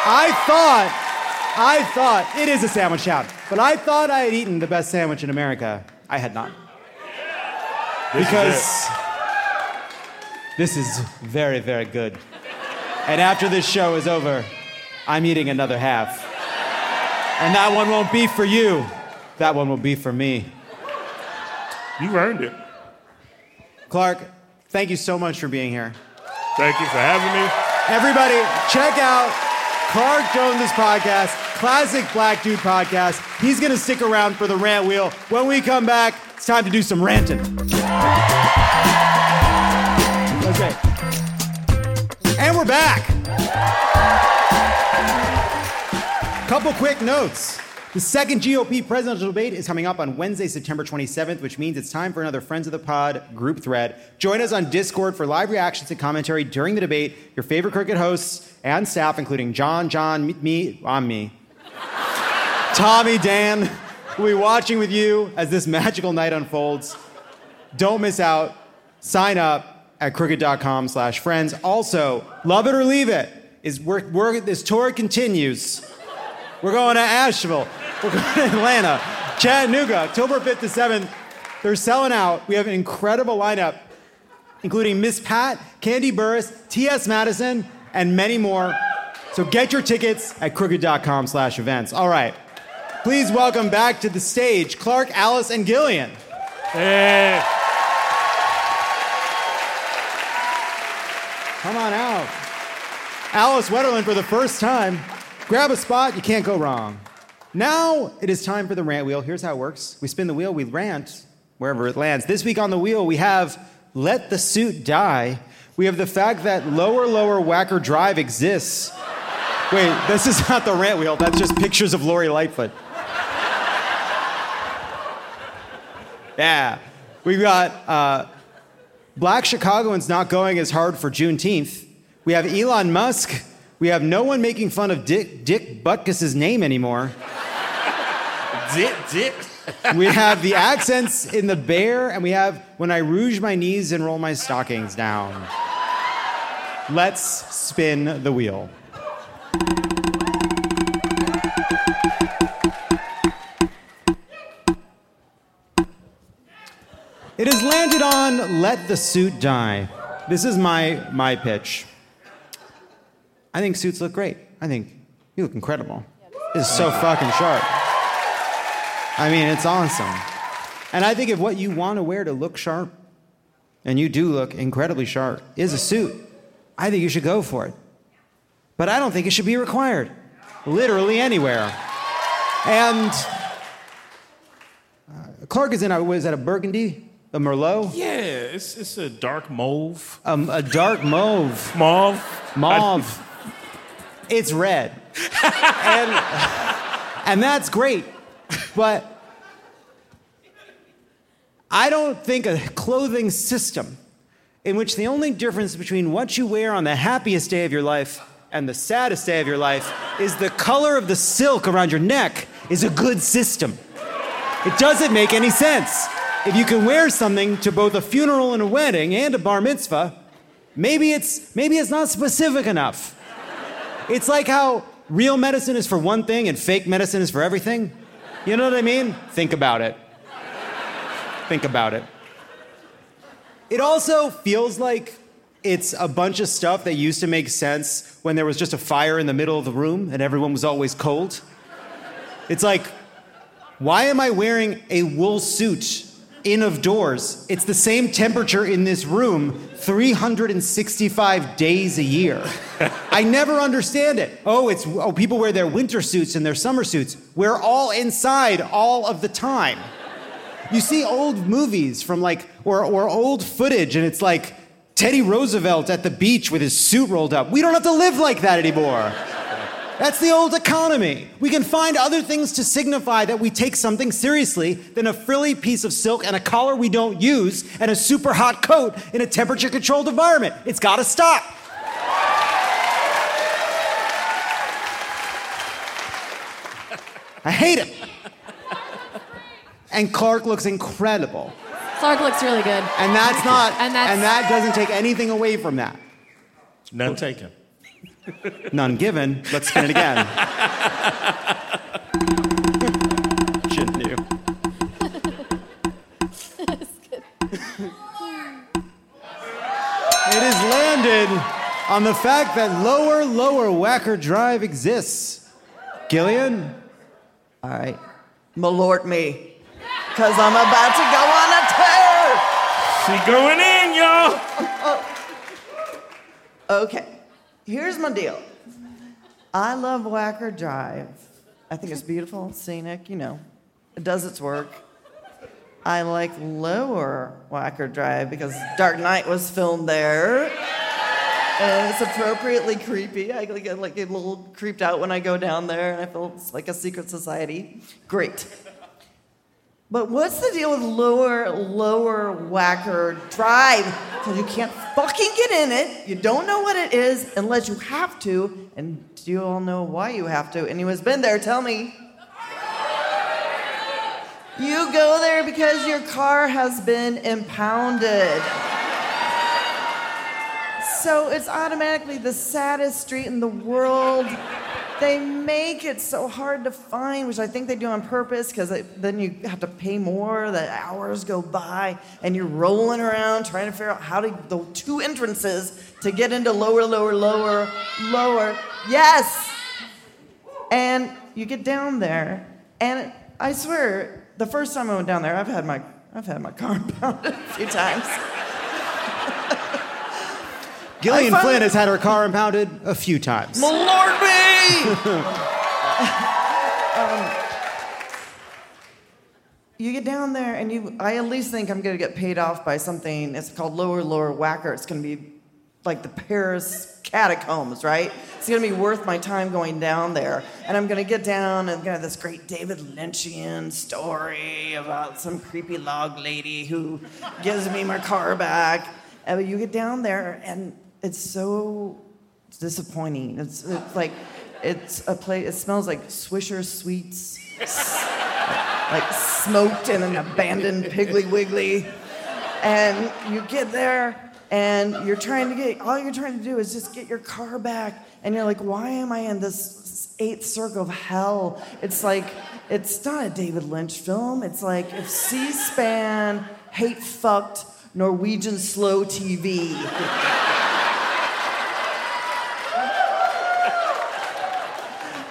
I thought, I thought it is a sandwich town, but I thought I had eaten the best sandwich in America. I had not. This is because this is very, very good. And after this show is over, I'm eating another half. And that one won't be for you. That one will be for me. You earned it. Clark, thank you so much for being here. Thank you for having me. Everybody, check out Clark Jones' podcast, Classic Black Dude Podcast. He's gonna stick around for the rant wheel. When we come back, it's time to do some ranting. Okay. And we're back. Couple quick notes. The second GOP presidential debate is coming up on Wednesday, September 27th, which means it's time for another Friends of the Pod group thread. Join us on Discord for live reactions and commentary during the debate. Your favorite Crooked hosts and staff, including John, John, me- I'm me, Tommy, Dan, will be watching with you as this magical night unfolds. Don't miss out. Sign up at crooked.com slash friends. Also, Lovett or Leave It. Is we're, we're, this tour continues. We're going to Asheville. We're going to Atlanta, Chattanooga, October 5th to 7th. They're selling out. We have an incredible lineup, including Miss Pat, Candy Burris, T.S. Madison, and many more. So get your tickets at crooked.com slash events. All right. Please welcome back to the stage Clark, Alice, and Gillian. Hey. Come on out. Alice Wetterlund for the first time. Grab a spot, you can't go wrong. Now it is time for the rant wheel. Here's how it works we spin the wheel, we rant wherever it lands. This week on the wheel, we have Let the Suit Die. We have the fact that Lower Lower Wacker Drive exists. Wait, this is not the rant wheel, that's just pictures of Lori Lightfoot. Yeah. We've got uh, Black Chicagoans not going as hard for Juneteenth. We have Elon Musk. We have no one making fun of Dick, Dick Butkus's name anymore. Dick, dick. We have the accents in the bear, and we have when I rouge my knees and roll my stockings down. Let's spin the wheel. It has landed on Let the Suit Die. This is my, my pitch. I think suits look great. I think you look incredible. It's so fucking sharp. I mean, it's awesome. And I think if what you want to wear to look sharp, and you do look incredibly sharp, is a suit, I think you should go for it. But I don't think it should be required, literally anywhere. And uh, Clark is in, a, was that a burgundy? A Merlot? Yeah, it's it's a dark mauve. Um, a dark mauve. Mauve. Mauve. It's red. and, and that's great. But I don't think a clothing system in which the only difference between what you wear on the happiest day of your life and the saddest day of your life is the color of the silk around your neck is a good system. It doesn't make any sense. If you can wear something to both a funeral and a wedding and a bar mitzvah, maybe it's maybe it's not specific enough. It's like how real medicine is for one thing and fake medicine is for everything. You know what I mean? Think about it. Think about it. It also feels like it's a bunch of stuff that used to make sense when there was just a fire in the middle of the room and everyone was always cold. It's like, why am I wearing a wool suit in of doors? It's the same temperature in this room 365 days a year. I never understand it. Oh, it's oh people wear their winter suits and their summer suits. We're all inside all of the time. You see old movies from like or or old footage and it's like Teddy Roosevelt at the beach with his suit rolled up. We don't have to live like that anymore. That's the old economy. We can find other things to signify that we take something seriously than a frilly piece of silk and a collar we don't use and a super hot coat in a temperature controlled environment. It's got to stop. I hate it. And Clark looks incredible. Clark looks really good. And that's not And that's- and that doesn't take anything away from that. None taken. None given. Let's spin it again. Shouldn't you? It has landed on the fact that lower, lower Wacker Drive exists. Gillian? All right. Malort me. Because I'm about to go on a tear. She going in, y'all. Oh. Okay. Here's my deal. I love Wacker Drive. I think it's beautiful, scenic, you know. It does its work. I like Lower Wacker Drive because Dark Knight was filmed there. And it's appropriately creepy. I get like a little creeped out when I go down there and I feel it's like a secret society. Great. But what's the deal with lower, lower Wacker drive? Because you can't fucking get in it. You don't know what it is unless you have to. And do you all know why you have to? Anyone's been there? Tell me. You go there because your car has been impounded. So it's automatically the saddest street in the world. They make it so hard to find, which I think they do on purpose because then you have to pay more. The hours go by, and you're rolling around trying to figure out how to the two entrances to get into lower, lower, lower, lower. Yes, and you get down there, and I swear, the first time I went down there, I've had my I've had my car impounded a few times. Gillian Flynn has had her car impounded a few times. Malort me! um, you get down there and you I at least think I'm gonna get paid off by something. It's called lower lower Wacker. It's gonna be like the Paris catacombs, right? It's gonna be worth my time going down there. And I'm gonna get down and have this great David Lynchian story about some creepy log lady who gives me my car back. And you get down there and it's so disappointing. It's, it's like it's a place. It smells like Swisher sweets, like smoked in an abandoned Piggly Wiggly. And you get there, and you're trying to get. All you're trying to do is just get your car back, and you're like, why am I in this eighth circle of hell? It's like it's not a David Lynch film. It's like if C-SPAN hate fucked Norwegian slow TV.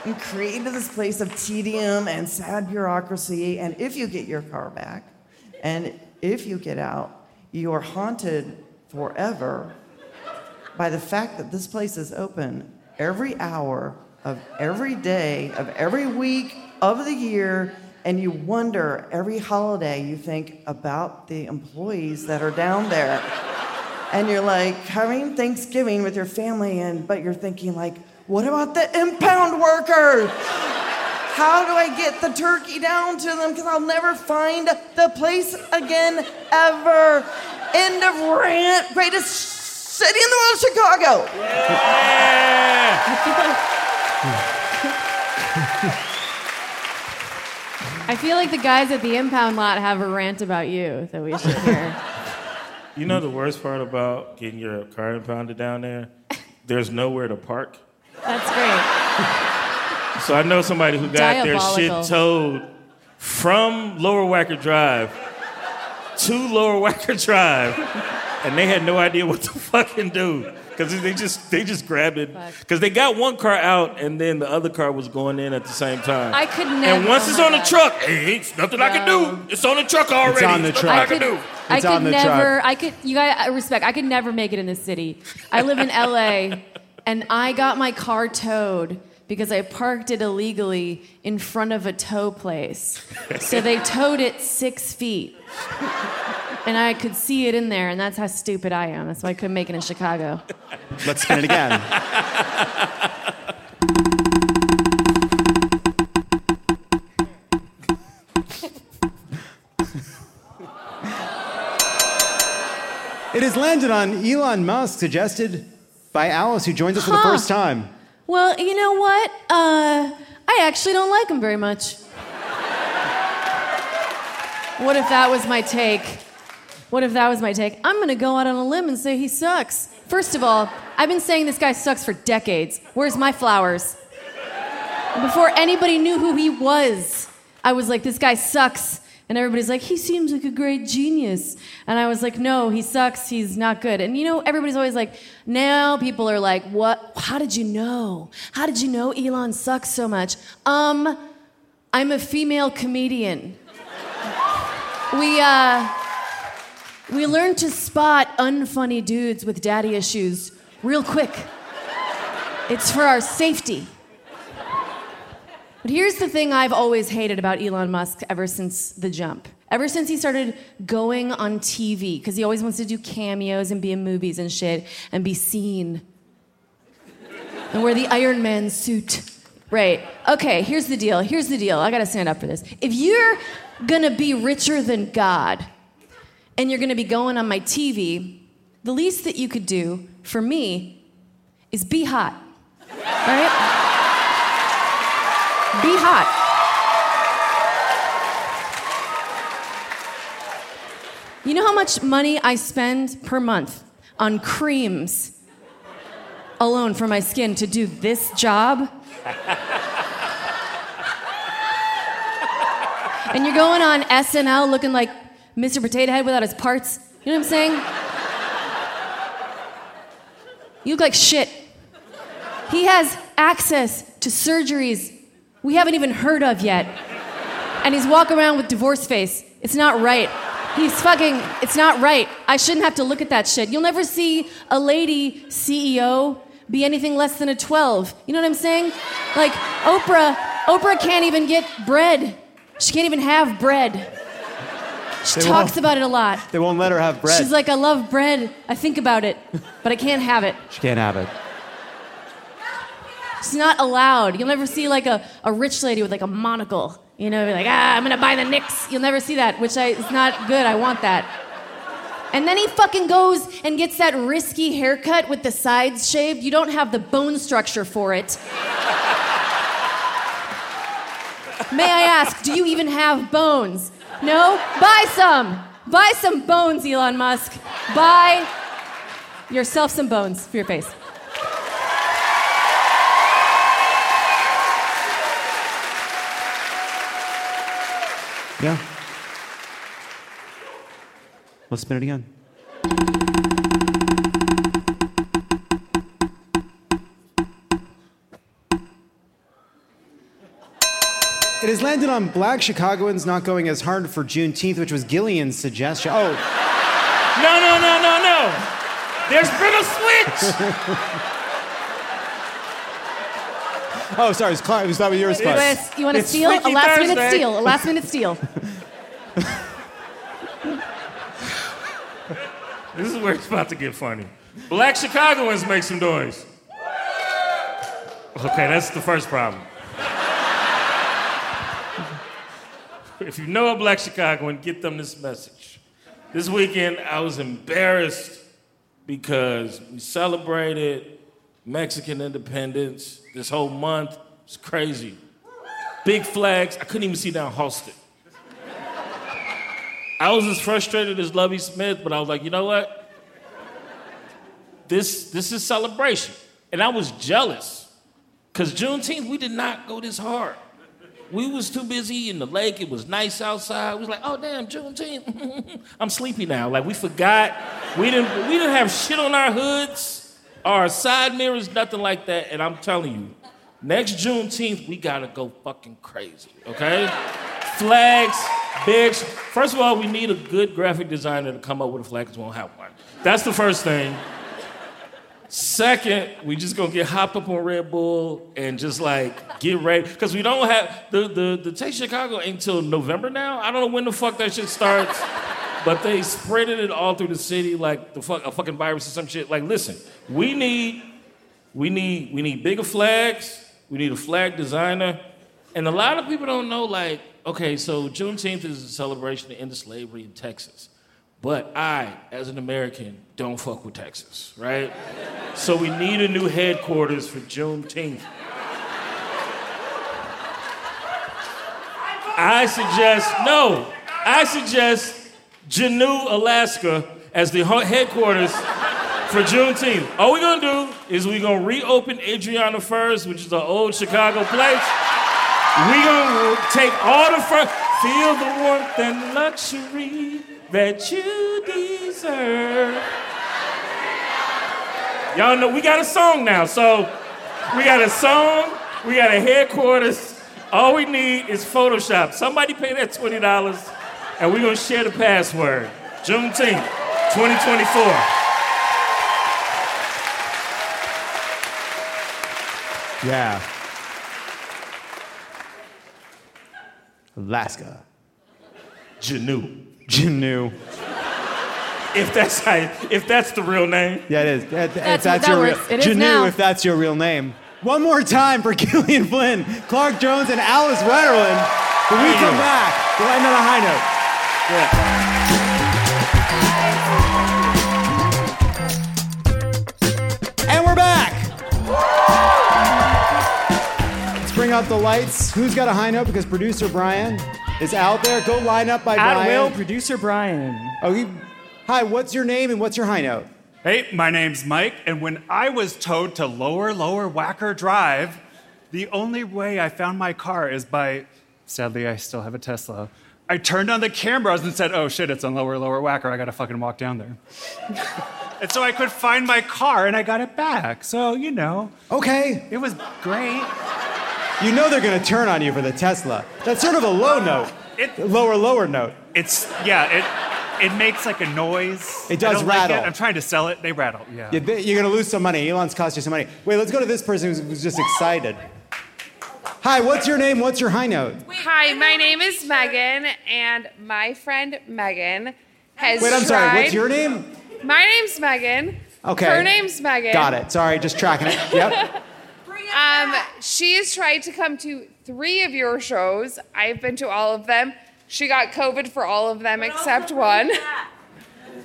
and created this place of tedium and sad bureaucracy. And if you get your car back, and if you get out, you are haunted forever by the fact that this place is open every hour of every day of every week of the year And you wonder every holiday, you think about the employees that are down there. And you're like having Thanksgiving with your family, and but you're thinking like, what about the impound workers? How do I get the turkey down to them? Because I'll never find the place again ever. End of rant. Greatest city in the world, Chicago. Yeah. I feel like the guys at the impound lot have a rant about you that we should hear. You know the worst part about getting your car impounded down there? There's nowhere to park. That's great. So I know somebody who got their shit towed from Lower Wacker Drive to Lower Wacker Drive, and they had no idea what to fucking do because they just they just grabbed it because they got one car out and then the other car was going in at the same time. I could never. And once oh it's my on the God. truck, hey, ain't nothing I can do. It's on the truck already. It's on the There's truck. nothing I I can could, do. I It's could on the never. truck. I could. You guys, I respect. I could never make it in this city. I live in LA, and I got my car towed because I parked it illegally in front of a tow place. So they towed it six feet, and I could see it in there, and that's how stupid I am. That's why I couldn't make it in Chicago. Let's spin it again. It has landed on Elon Musk, suggested by Alice, who joins us for the Huh. first time. Well, you know what? Uh, I actually don't like him very much. What if that was my take? What if that was my take? I'm gonna go out on a limb and say he sucks. First of all, I've been saying this guy sucks for decades. Where's my flowers? Before anybody knew who he was, I was like, this guy sucks. And everybody's like, he seems like a great genius. And I was like, no, he sucks. He's not good. And you know, everybody's always like, now people are like, what? How did you know? How did you know Elon sucks so much? Um, I'm a female comedian. We, uh, we learned to spot unfunny dudes with daddy issues real quick. It's for our safety. But here's the thing I've always hated about Elon Musk ever since the jump. Ever since he started going on TV, because he always wants to do cameos and be in movies and shit and be seen. And wear the Iron Man suit. Right. Okay, here's the deal. Here's the deal. I gotta stand up for this. If you're gonna be richer than God and you're gonna be going on my TV, the least that you could do for me is be hot. All right? Be hot. You know how much money I spend per month on creams alone for my skin to do this job? and you're going on SNL looking like Mr. Potato Head without his parts. You know what I'm saying? You look like shit. He has access to surgeries we haven't even heard of yet. And he's walking around with divorce face. It's not right. He's fucking, it's not right. I shouldn't have to look at that shit. You'll never see a lady CEO be anything less than a 12. You know what I'm saying? Like, Oprah, Oprah can't even get bread. She can't even have bread. She They talks about it a lot. They won't let her have bread. She's like, I love bread. I think about it, but I can't have it. she can't have it. It's not allowed. You'll never see like a, a rich lady with like a monocle. You know, like, ah, I'm gonna buy the Knicks. You'll never see that, which I, is not good. I want that. And then he fucking goes and gets that risky haircut with the sides shaved. You don't have the bone structure for it. May I ask, do you even have bones? No? Buy some. Buy some bones, Elon Musk. Buy yourself some bones for your face. Yeah. Let's spin it again. It has landed on black Chicagoans not going as hard for Juneteenth, which was Gillian's suggestion. Oh, No, no, no, no, no. There's been a switch. oh, sorry. It was, Clark. it was that was yours, You Clark. want to, you want to steal? A Freaky last minute steal. A last minute steal. This is where it's about to get funny. Black Chicagoans make some noise. Okay, that's the first problem. if you know a black Chicagoan, get them this message. This weekend, I was embarrassed because we celebrated Mexican independence this whole month. It's crazy. Big flags. I couldn't even see down Halsted. I was as frustrated as Lovie Smith, but I was like, you know what? This, this is celebration. And I was jealous. Because Juneteenth, we did not go this hard. We was too busy in the lake. It was nice outside. We was like, oh damn, Juneteenth. I'm sleepy now. Like we forgot. We didn't we didn't have shit on our hoods, our side mirrors, nothing like that. And I'm telling you, next Juneteenth, we gotta go fucking crazy. Okay? Flags, bigs. First of all, we need a good graphic designer to come up with a flag because we won't have one. That's the first thing. Second, we just gonna get hopped up on Red Bull and just like get ready because we don't have the the the Take Chicago ain't till November now. I don't know when the fuck that shit starts, but they spreading it all through the city like the fuck a fucking virus or some shit. Like, listen, we need we need we need bigger flags. We need a flag designer, and a lot of people don't know. Like, okay, so Juneteenth is a celebration of end of slavery in Texas. But I, as an American, don't fuck with Texas, right? So we need a new headquarters for Juneteenth. I suggest, no, I suggest Juneau, Alaska as the headquarters for Juneteenth. All we're gonna do is we're gonna reopen Andrianna Furs, which is an old Chicago place. We're gonna take all the first, feel the warmth and luxury that you deserve. Y'all know we got a song now, so we got a song, we got a headquarters. All we need is Photoshop. Somebody pay that $20 and we're gonna share the password. Juneteenth, 2024. Yeah. Alaska. Juneau. Juneau. If that's how, if that's the real name. Yeah, it is. That- if That's- that's that your works. real It is Juneau, now. if that's your real name. One more time for Gillian Flynn, Clark Jones, and Alice Wetterlund. When we come back, we'll end on a high note. And we're back. Let's bring out the lights. Who's got a high note? Because producer Brian is out there. Go line up by Brian. At will, producer Brian. Oh, you, hi. What's your name and what's your high note? Hey, my name's Mike, and when I was towed to Lower Lower Wacker Drive, the only way I found my car is by, sadly, I still have a Tesla. I turned on the cameras and said, oh shit, it's on Lower Lower Wacker. I gotta fucking walk down there. and so I could find my car and I got it back. So, you know. Okay. It was great. You know they're going to turn on you for the Tesla. That's sort of a low note. lower, lower note. It's, yeah, it, it makes like a noise. It does I don't like rattle. it. I'm trying to sell it. They rattle, yeah. You- You're going to lose some money. Elon's cost you some money. Wait, let's go to this person who's, who's just excited. Hi, what's your name? What's your high note? Hi, my name is Megan, and my friend Megan has Wait, I'm sorry. What's your name? My name's Megan. Okay. Her name's Megan. Got it. Sorry, just tracking it. Yep. Um, she has tried to come to three of your shows. I've been to all of them. She got COVID for all of them except one.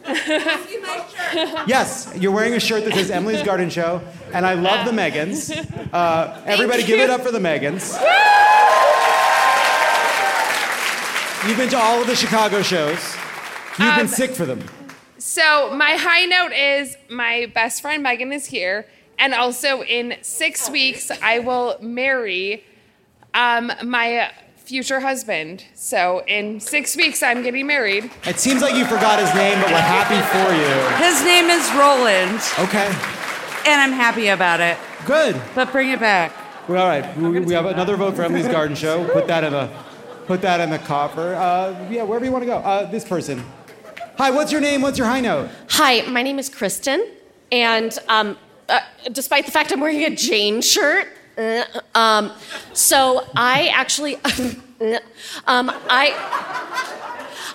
Yes, you're wearing a shirt that says Emily's Garden Show, and I love the Megans. Uh, everybody, give it up for the Megans. You've been to all of the Chicago shows. You've been Um, sick for them. So my high note is my best friend Megan is here, and also in six weeks I will marry um, my future husband. So in six weeks I'm getting married. It seems like you forgot his name, but we're happy for you. His name is Roland. Okay. And I'm happy about it. Good. But bring it back. Well, all right, we, we have another vote for Emily's Garden Show. Put that in the, put that in the coffer. Uh, yeah, wherever you want to go. Uh, this person. Hi, what's your name? What's your high note? Hi, my name is Kristen, and um, uh, despite the fact I'm wearing a Jane shirt, um, so I actually, um, I,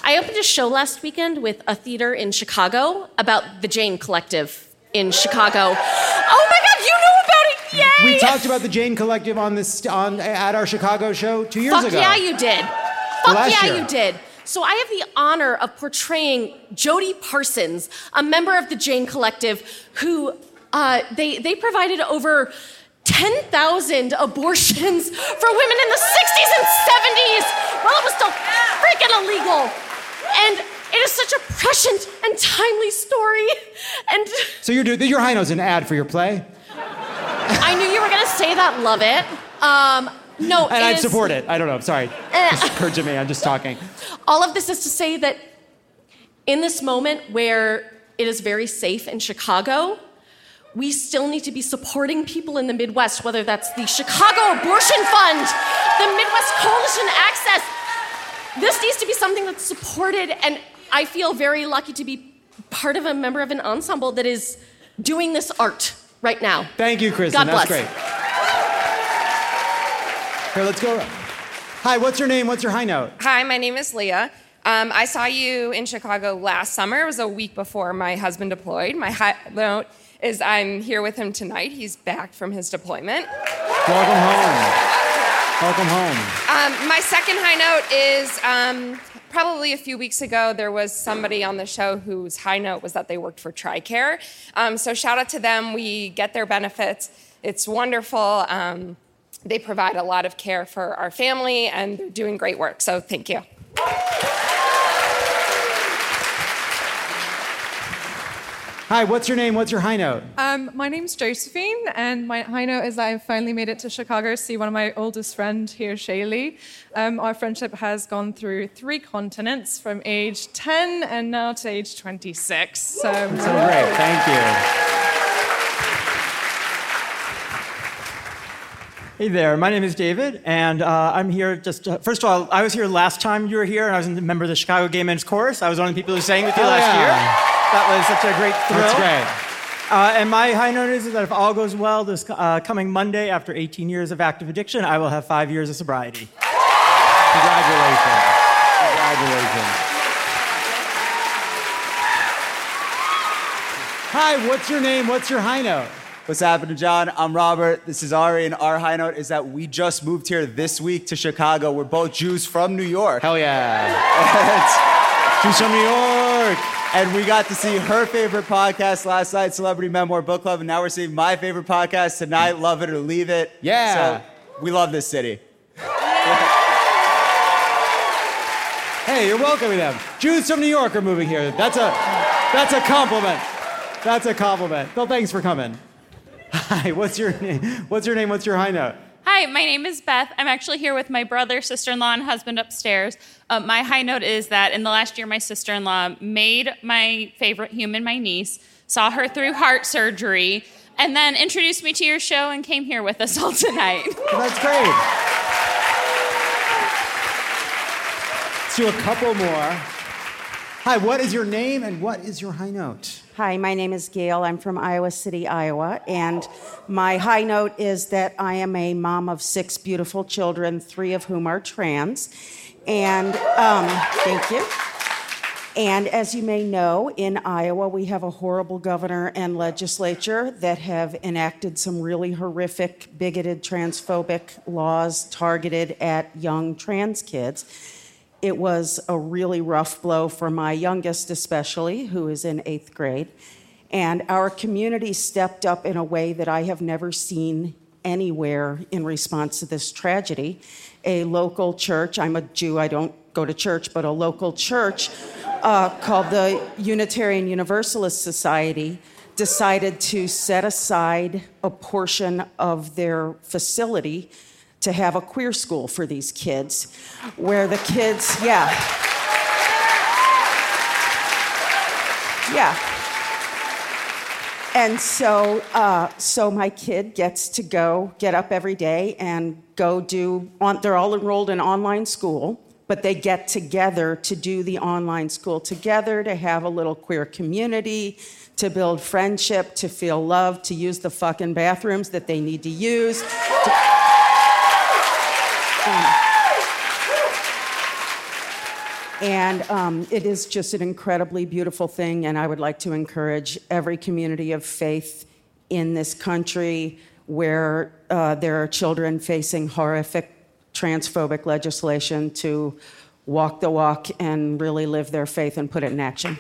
I opened a show last weekend with a theater in Chicago about the Jane Collective in Chicago. Oh my God, you know about it! Yay! We talked about the Jane Collective on this on at our Chicago show two years ago. Fuck ago. yeah, you did. Fuck last yeah, year. you did. So I have the honor of portraying Jody Parsons, a member of the Jane Collective, who uh, they they provided over. 10,000 abortions for women in the 60s and 70s while it was still freaking illegal. And it is such a prescient and timely story. And So you're doing your high note's an ad for your play, I knew you were going to say that. Love it. Um, no, and I'd is- support it. I don't know. Sorry, Eh. just occurred to me. I'm just talking. All of this is to say that in this moment where it is very safe in Chicago, we still need to be supporting people in the Midwest, whether that's the Chicago Abortion Fund, the Midwest Coalition Access. This needs to be something that's supported, and I feel very lucky to be part of a member of an ensemble that is doing this art right now. Thank you, Kristen. God That's bless. great. Here, let's go. Hi, what's your name? What's your high note? Hi, my name is Leah. Um, I saw you in Chicago last summer. It was a week before my husband deployed. My high note is I'm here with him tonight. He's back from his deployment. Welcome home. Welcome home. Um, my second high note is um, probably a few weeks ago, there was somebody on the show whose high note was that they worked for TRICARE. Um, so shout out to them. We get their benefits. It's wonderful. Um, they provide a lot of care for our family, and they're doing great work. So thank you. Hi, what's your name? What's your high note? Um, my name's Josephine, and my high note is that I finally made it to Chicago to see one of my oldest friends here, Shaylee. Um, our friendship has gone through three continents from age 10 and now to age 26. So, So great. Thank you. Hey there, my name is David, and uh, I'm here just. Uh, first of all, I was here last time you were here, and I was a member of the Chicago Gay Men's Chorus. I was one of the people who sang with you Oh, last yeah. year. That was such a great thrill. That's great. Uh, and my high note is that if all goes well, this uh, coming Monday, after 18 years of active addiction, I will have five years of sobriety. Congratulations. Congratulations. Hi, what's your name? What's your high note? What's happening, John? I'm Robert. This is Ari, and our high note is that we just moved here this week to Chicago. We're both Jews from New York. Hell yeah. Jews from New York. And we got to see her favorite podcast last night, Celebrity Memoir Book Club, and now we're seeing my favorite podcast tonight, Lovett or Leave It. Yeah. So we love this city. Hey, you're welcoming them. Jews from New York are moving here. That's a that's a compliment. That's a compliment. Well, thanks for coming. Hi, what's your name? What's your name? What's your high note? Hi, my name is Beth. I'm actually here with my brother, sister in law, and husband upstairs. Uh, my high note is that in the last year, my sister in law made my favorite human, my niece, saw her through heart surgery, and then introduced me to your show and came here with us all tonight. That's great. Let's do a couple more. Hi, what is your name and what is your high note? Hi, my name is Gail. I'm from Iowa City, Iowa. And my high note is that I am a mom of six beautiful children, three of whom are trans. And um, thank you. And as you may know, in Iowa, we have a horrible governor and legislature that have enacted some really horrific, bigoted, transphobic laws targeted at young trans kids. It was a really rough blow for my youngest, especially, who is in eighth grade. And our community stepped up in a way that I have never seen anywhere in response to this tragedy. A local church, I'm a Jew, I don't go to church, but a local church uh, called the Unitarian Universalist Society decided to set aside a portion of their facility to have a queer school for these kids, where the kids, yeah. Yeah. And so, uh, so my kid gets to go get up every day and go do. On, they're all enrolled in online school, but they get together to do the online school together, to have a little queer community, to build friendship, to feel loved, to use the fucking bathrooms that they need to use. to- and um, it is just an incredibly beautiful thing, and I would like to encourage every community of faith in this country where uh, there are children facing horrific transphobic legislation to walk the walk and really live their faith and put it in action.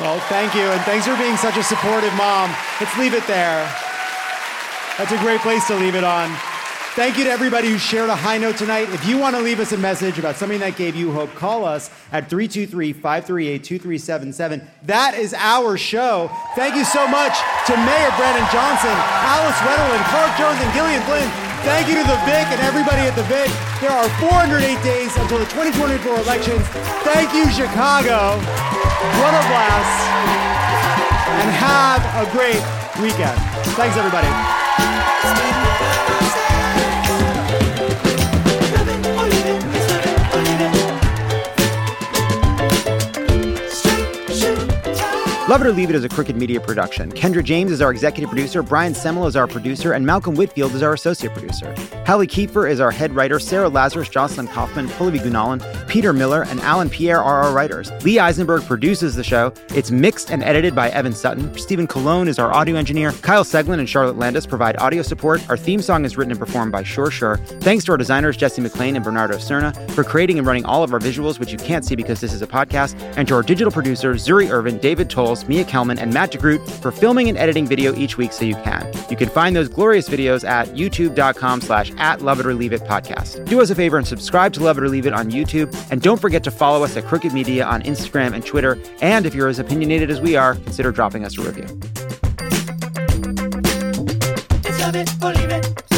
Well, thank you, and thanks for being such a supportive mom. Let's leave it there. That's a great place to leave it on. Thank you to everybody who shared a high note tonight. If you want to leave us a message about something that gave you hope, call us at 323 538 2377. That is our show. Thank you so much to Mayor Brandon Johnson, Alice Wetterlund, Clark Jones, and Gillian Flynn. Thank you to the VIC and everybody at the VIC. There are 408 days until the 2024 elections. Thank you, Chicago. What a blast. And have a great weekend. Thanks, everybody. Lovett or Leave It is a Crooked Media production. Kendra James is our executive producer, Brian Semmel is our producer, and Malcolm Whitfield is our associate producer. Hallie Kiefer is our head writer, Sarah Lazarus, Jocelyn Kaufman, Pallavi Gunalan, Peter Miller, and Alan Pierre are our writers. Lee Eisenberg produces the show. It's mixed and edited by Evan Sutton. Stephen Cologne is our audio engineer. Kyle Seglin and Charlotte Landes provide audio support. Our theme song is written and performed by Sure Sure. Thanks to our designers, Jesse McLean and Bernardo Cerna, for creating and running all of our visuals, which you can't see because this is a podcast, and to our digital producers, Zuri Irvin, David Tolles, Mia Kelman, and Matt DeGroot for filming and editing video each week so you can. You can find those glorious videos at youtube.com slash at Lovett or Leave It podcast. Do us a favor and subscribe to Lovett or Leave It on YouTube, and don't forget to follow us at Crooked Media on Instagram and Twitter, and if you're as opinionated as we are, consider dropping us a review. Love it or leave it.